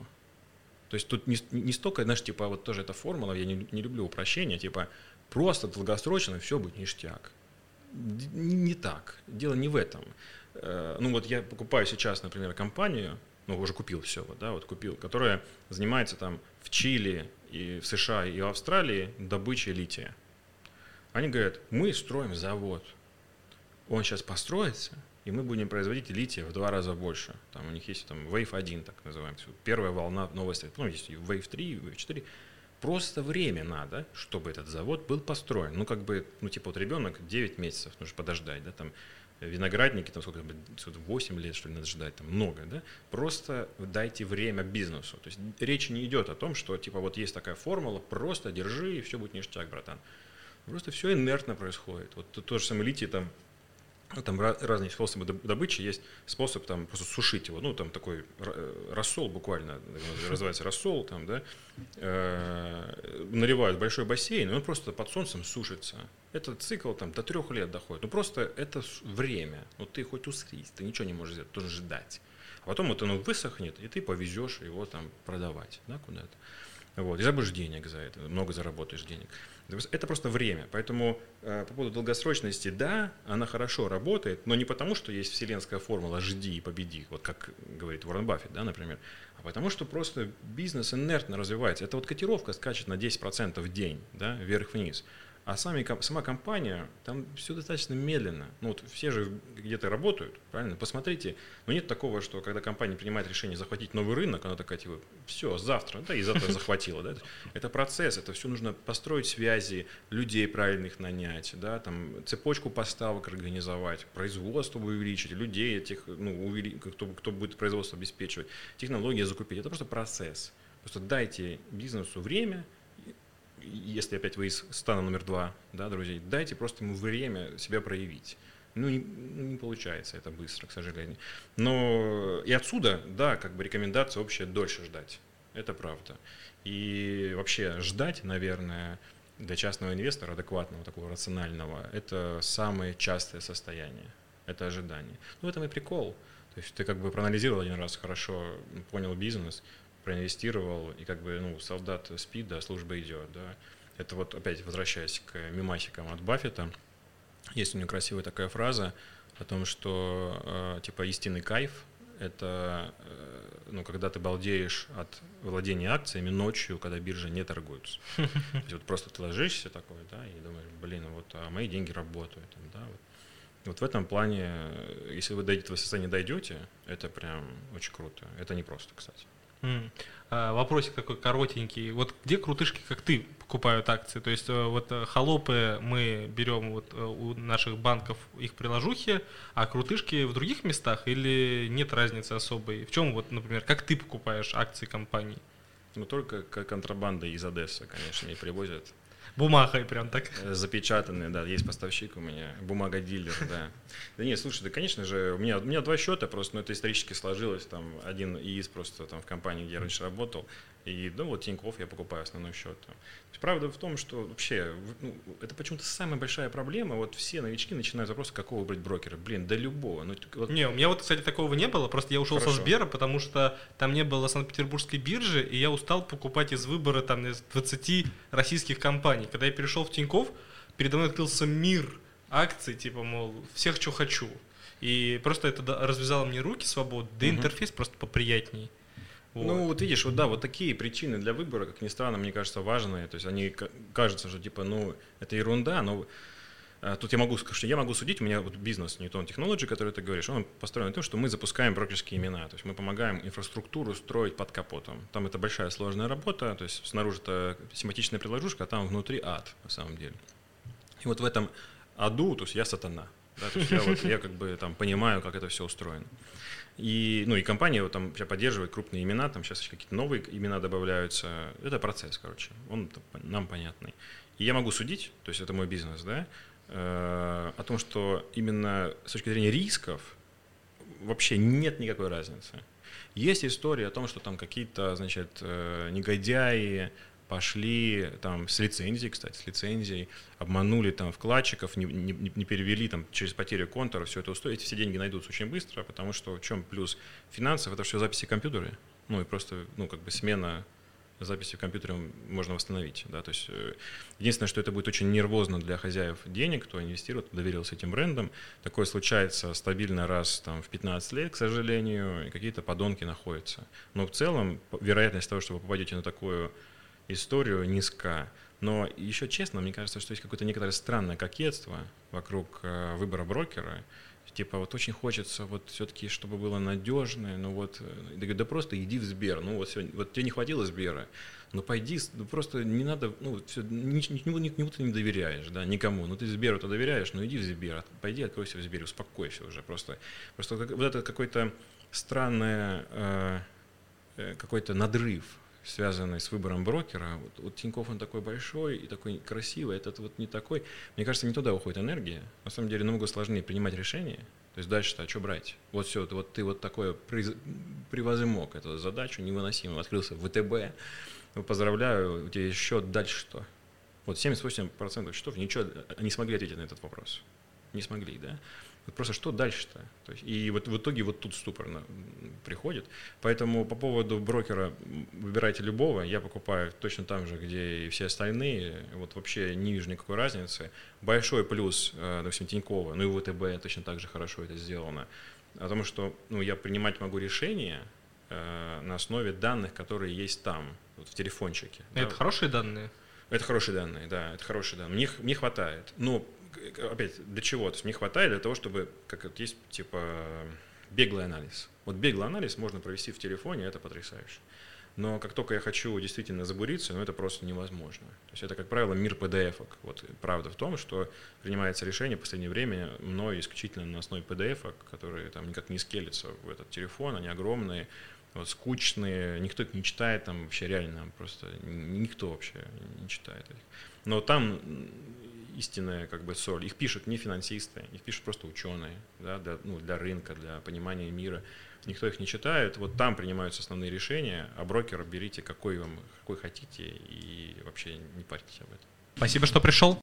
То есть тут не, не столько, знаешь, типа вот тоже эта формула, я не, не люблю упрощения, типа просто долгосрочно все будет ништяк. Не, не так. Дело не в этом. Э, ну вот я покупаю сейчас, например, компанию, ну уже купил все, вот, да, вот купил, которая занимается там в Чили и в США и в Австралии добычей лития. Они говорят, мы строим завод, он сейчас построится, и мы будем производить лития в два раза больше. Там у них есть там Wave 1, так называемый, первая волна новости, ну есть Wave 3, Wave 4. Просто время надо, чтобы этот завод был построен. Ну, как бы, ну, типа, вот ребенок 9 месяцев нужно подождать, да, там, виноградники, там сколько, 8 лет, что ли, надо ждать, там много, да, просто дайте время бизнесу. То есть речь не идет о том, что, типа, вот есть такая формула, просто держи, и все будет ништяк, братан. Просто все инертно происходит. Вот то, то же самое литий, там, там разные способы добычи. Есть способ там просто сушить его. Ну, там такой э, рассол буквально, называется рассол, там, да, э, наливают большой бассейн, и он просто под солнцем сушится. Этот цикл там до трех лет доходит. Ну, просто это время. Ну, ты хоть усрись, ты ничего не можешь сделать, тоже ждать. А потом вот оно высохнет, и ты повезешь его там продавать, да, куда-то. Вот, и забудешь денег за это, много заработаешь денег. Это просто время. Поэтому э, по поводу долгосрочности, да, она хорошо работает, но не потому, что есть вселенская формула «жди и победи», вот как говорит Уоррен Баффет, да, например, а потому что просто бизнес инертно развивается. Это вот котировка скачет на 10% в день, да, вверх-вниз. А сами, сама компания, там все достаточно медленно. Ну вот все же где-то работают, правильно? Посмотрите, но нет такого, что когда компания принимает решение захватить новый рынок, она такая типа, все, завтра, да, и завтра захватила, да. Это процесс, это все нужно построить связи, людей правильных нанять, да, там цепочку поставок организовать, производство увеличить, людей этих, ну, увели, кто, кто будет производство обеспечивать, технологии закупить. Это просто процесс. Просто дайте бизнесу время, если опять вы из стана номер два, да, друзей, дайте просто ему время себя проявить. Ну, не, ну, не получается это быстро, к сожалению. Но и отсюда, да, как бы рекомендация общая дольше ждать. Это правда. И вообще ждать, наверное, для частного инвестора, адекватного, такого рационального, это самое частое состояние. Это ожидание. Ну, в этом и прикол. То есть ты как бы проанализировал один раз хорошо, понял бизнес, проинвестировал, и как бы, ну, солдат спит, да, служба идет, да. Это вот опять возвращаясь к мимасикам от Баффета, есть у него красивая такая фраза о том, что э, типа истинный кайф это э, ну, когда ты балдеешь от владения акциями ночью, когда биржа не торгуется. [LAUGHS] То есть вот просто ты ложишься такой, да, и думаешь, блин, вот а мои деньги работают, да, вот. Вот в этом плане, если вы до этого состояния дойдете, это прям очень круто. Это не просто, кстати. А, вопросик такой коротенький. Вот где крутышки, как ты, покупают акции? То есть э, вот э, холопы мы берем вот э, у наших банков их приложухи, а крутышки в других местах или нет разницы особой? В чем вот, например, как ты покупаешь акции компаний? Ну, только контрабанда из Одессы, конечно, и привозят Бумагой прям так. Э, запечатанные, да, есть поставщик у меня, бумага-дилер, да. Да нет, слушай, да, конечно же, у меня, у меня два счета просто, но это исторически сложилось, там, один ИИС просто там в компании, где я раньше работал, и, ну, вот Тинькофф я покупаю основной счет. Там. правда в том, что вообще, ну, это почему-то самая большая проблема, вот все новички начинают запрос, какого выбрать брокера. Блин, да любого. Ну, вот... Не, у меня вот, кстати, такого не было, просто я ушел Хорошо. со Сбера, потому что там не было Санкт-Петербургской биржи, и я устал покупать из выбора там из 20 российских компаний. Когда я перешел в Тинькофф, передо мной открылся мир акций, типа, мол, всех, что хочу. И просто это развязало мне руки свободу, да угу. интерфейс просто поприятней. Вот. Ну, вот видишь, вот да, вот такие причины для выбора, как ни странно, мне кажется, важные. То есть они кажутся, что типа, ну, это ерунда, но а, тут я могу сказать, что я могу судить, у меня вот бизнес Newton Technology, который ты говоришь, он построен на том, что мы запускаем брокерские имена, то есть мы помогаем инфраструктуру строить под капотом. Там это большая сложная работа, то есть снаружи это симпатичная приложушка, а там внутри ад на самом деле. И вот в этом аду, то есть я сатана, да, то есть я, вот, я как бы там понимаю, как это все устроено. И, ну, и компания вот, там поддерживает крупные имена, там сейчас какие-то новые имена добавляются. Это процесс, короче, он нам понятный. И я могу судить, то есть это мой бизнес, да, Э, о том, что именно с точки зрения рисков вообще нет никакой разницы. Есть история о том, что там какие-то, значит, э, негодяи пошли там с лицензией, кстати, с лицензией, обманули там вкладчиков, не, не, не перевели там через потерю контура, все это устроить, эти все деньги найдутся очень быстро, потому что в чем плюс финансов, это все записи компьютеры, ну и просто, ну как бы смена записи в компьютере можно восстановить. Да? То есть, э, единственное, что это будет очень нервозно для хозяев денег, кто инвестирует, доверился этим брендам. Такое случается стабильно раз там, в 15 лет, к сожалению, и какие-то подонки находятся. Но в целом вероятность того, что вы попадете на такую историю низка. Но еще честно, мне кажется, что есть какое-то некоторое странное кокетство вокруг э, выбора брокера. Типа вот очень хочется вот все-таки, чтобы было надежное, ну вот, я говорю, да просто иди в Сбер, ну вот, сегодня, вот тебе не хватило Сбера, ну пойди, ну просто не надо, ну все, никому, никому ты не доверяешь, да, никому, ну ты Сберу-то доверяешь, ну иди в Сбер, пойди откройся в Сбере, успокойся уже просто, просто вот это какой-то странный э, э, какой-то надрыв связанный с выбором брокера. Вот, вот Тинькофф он такой большой и такой красивый, этот вот не такой. Мне кажется, не туда уходит энергия. На самом деле намного сложнее принимать решения. То есть дальше-то, а что брать? Вот все, ты, вот ты вот такое превозмог эту задачу невыносимо. Открылся в ВТБ. Ну, поздравляю, у тебя есть счет, дальше что? Вот 78% счетов ничего, они смогли ответить на этот вопрос. Не смогли, да? Вот просто что дальше-то? То есть, и вот в итоге вот тут ступор на, приходит. Поэтому по поводу брокера выбирайте любого. Я покупаю точно там же, где и все остальные. Вот вообще не вижу никакой разницы. Большой плюс, э, допустим, Тинькова, ну и ВТБ точно так же хорошо это сделано. О том, что ну, я принимать могу решения э, на основе данных, которые есть там, вот в телефончике. Это да. хорошие данные? Это хорошие данные, да, это хорошие данные. Мне, мне хватает. Но опять, для чего? То есть мне хватает для того, чтобы, как вот есть, типа, беглый анализ. Вот беглый анализ можно провести в телефоне, это потрясающе. Но как только я хочу действительно забуриться, ну это просто невозможно. То есть это, как правило, мир PDF. -ок. Вот правда в том, что принимается решение в последнее время мной исключительно на основе PDF, которые там никак не скелятся в этот телефон, они огромные, вот, скучные, никто их не читает, там вообще реально просто никто вообще не читает их. Но там истинная как бы соль. Их пишут не финансисты, их пишут просто ученые, да, для, ну, для рынка, для понимания мира. Никто их не читает. Вот там принимаются основные решения, а брокер берите какой вам, какой хотите и вообще не парьтесь об этом. Спасибо, что пришел.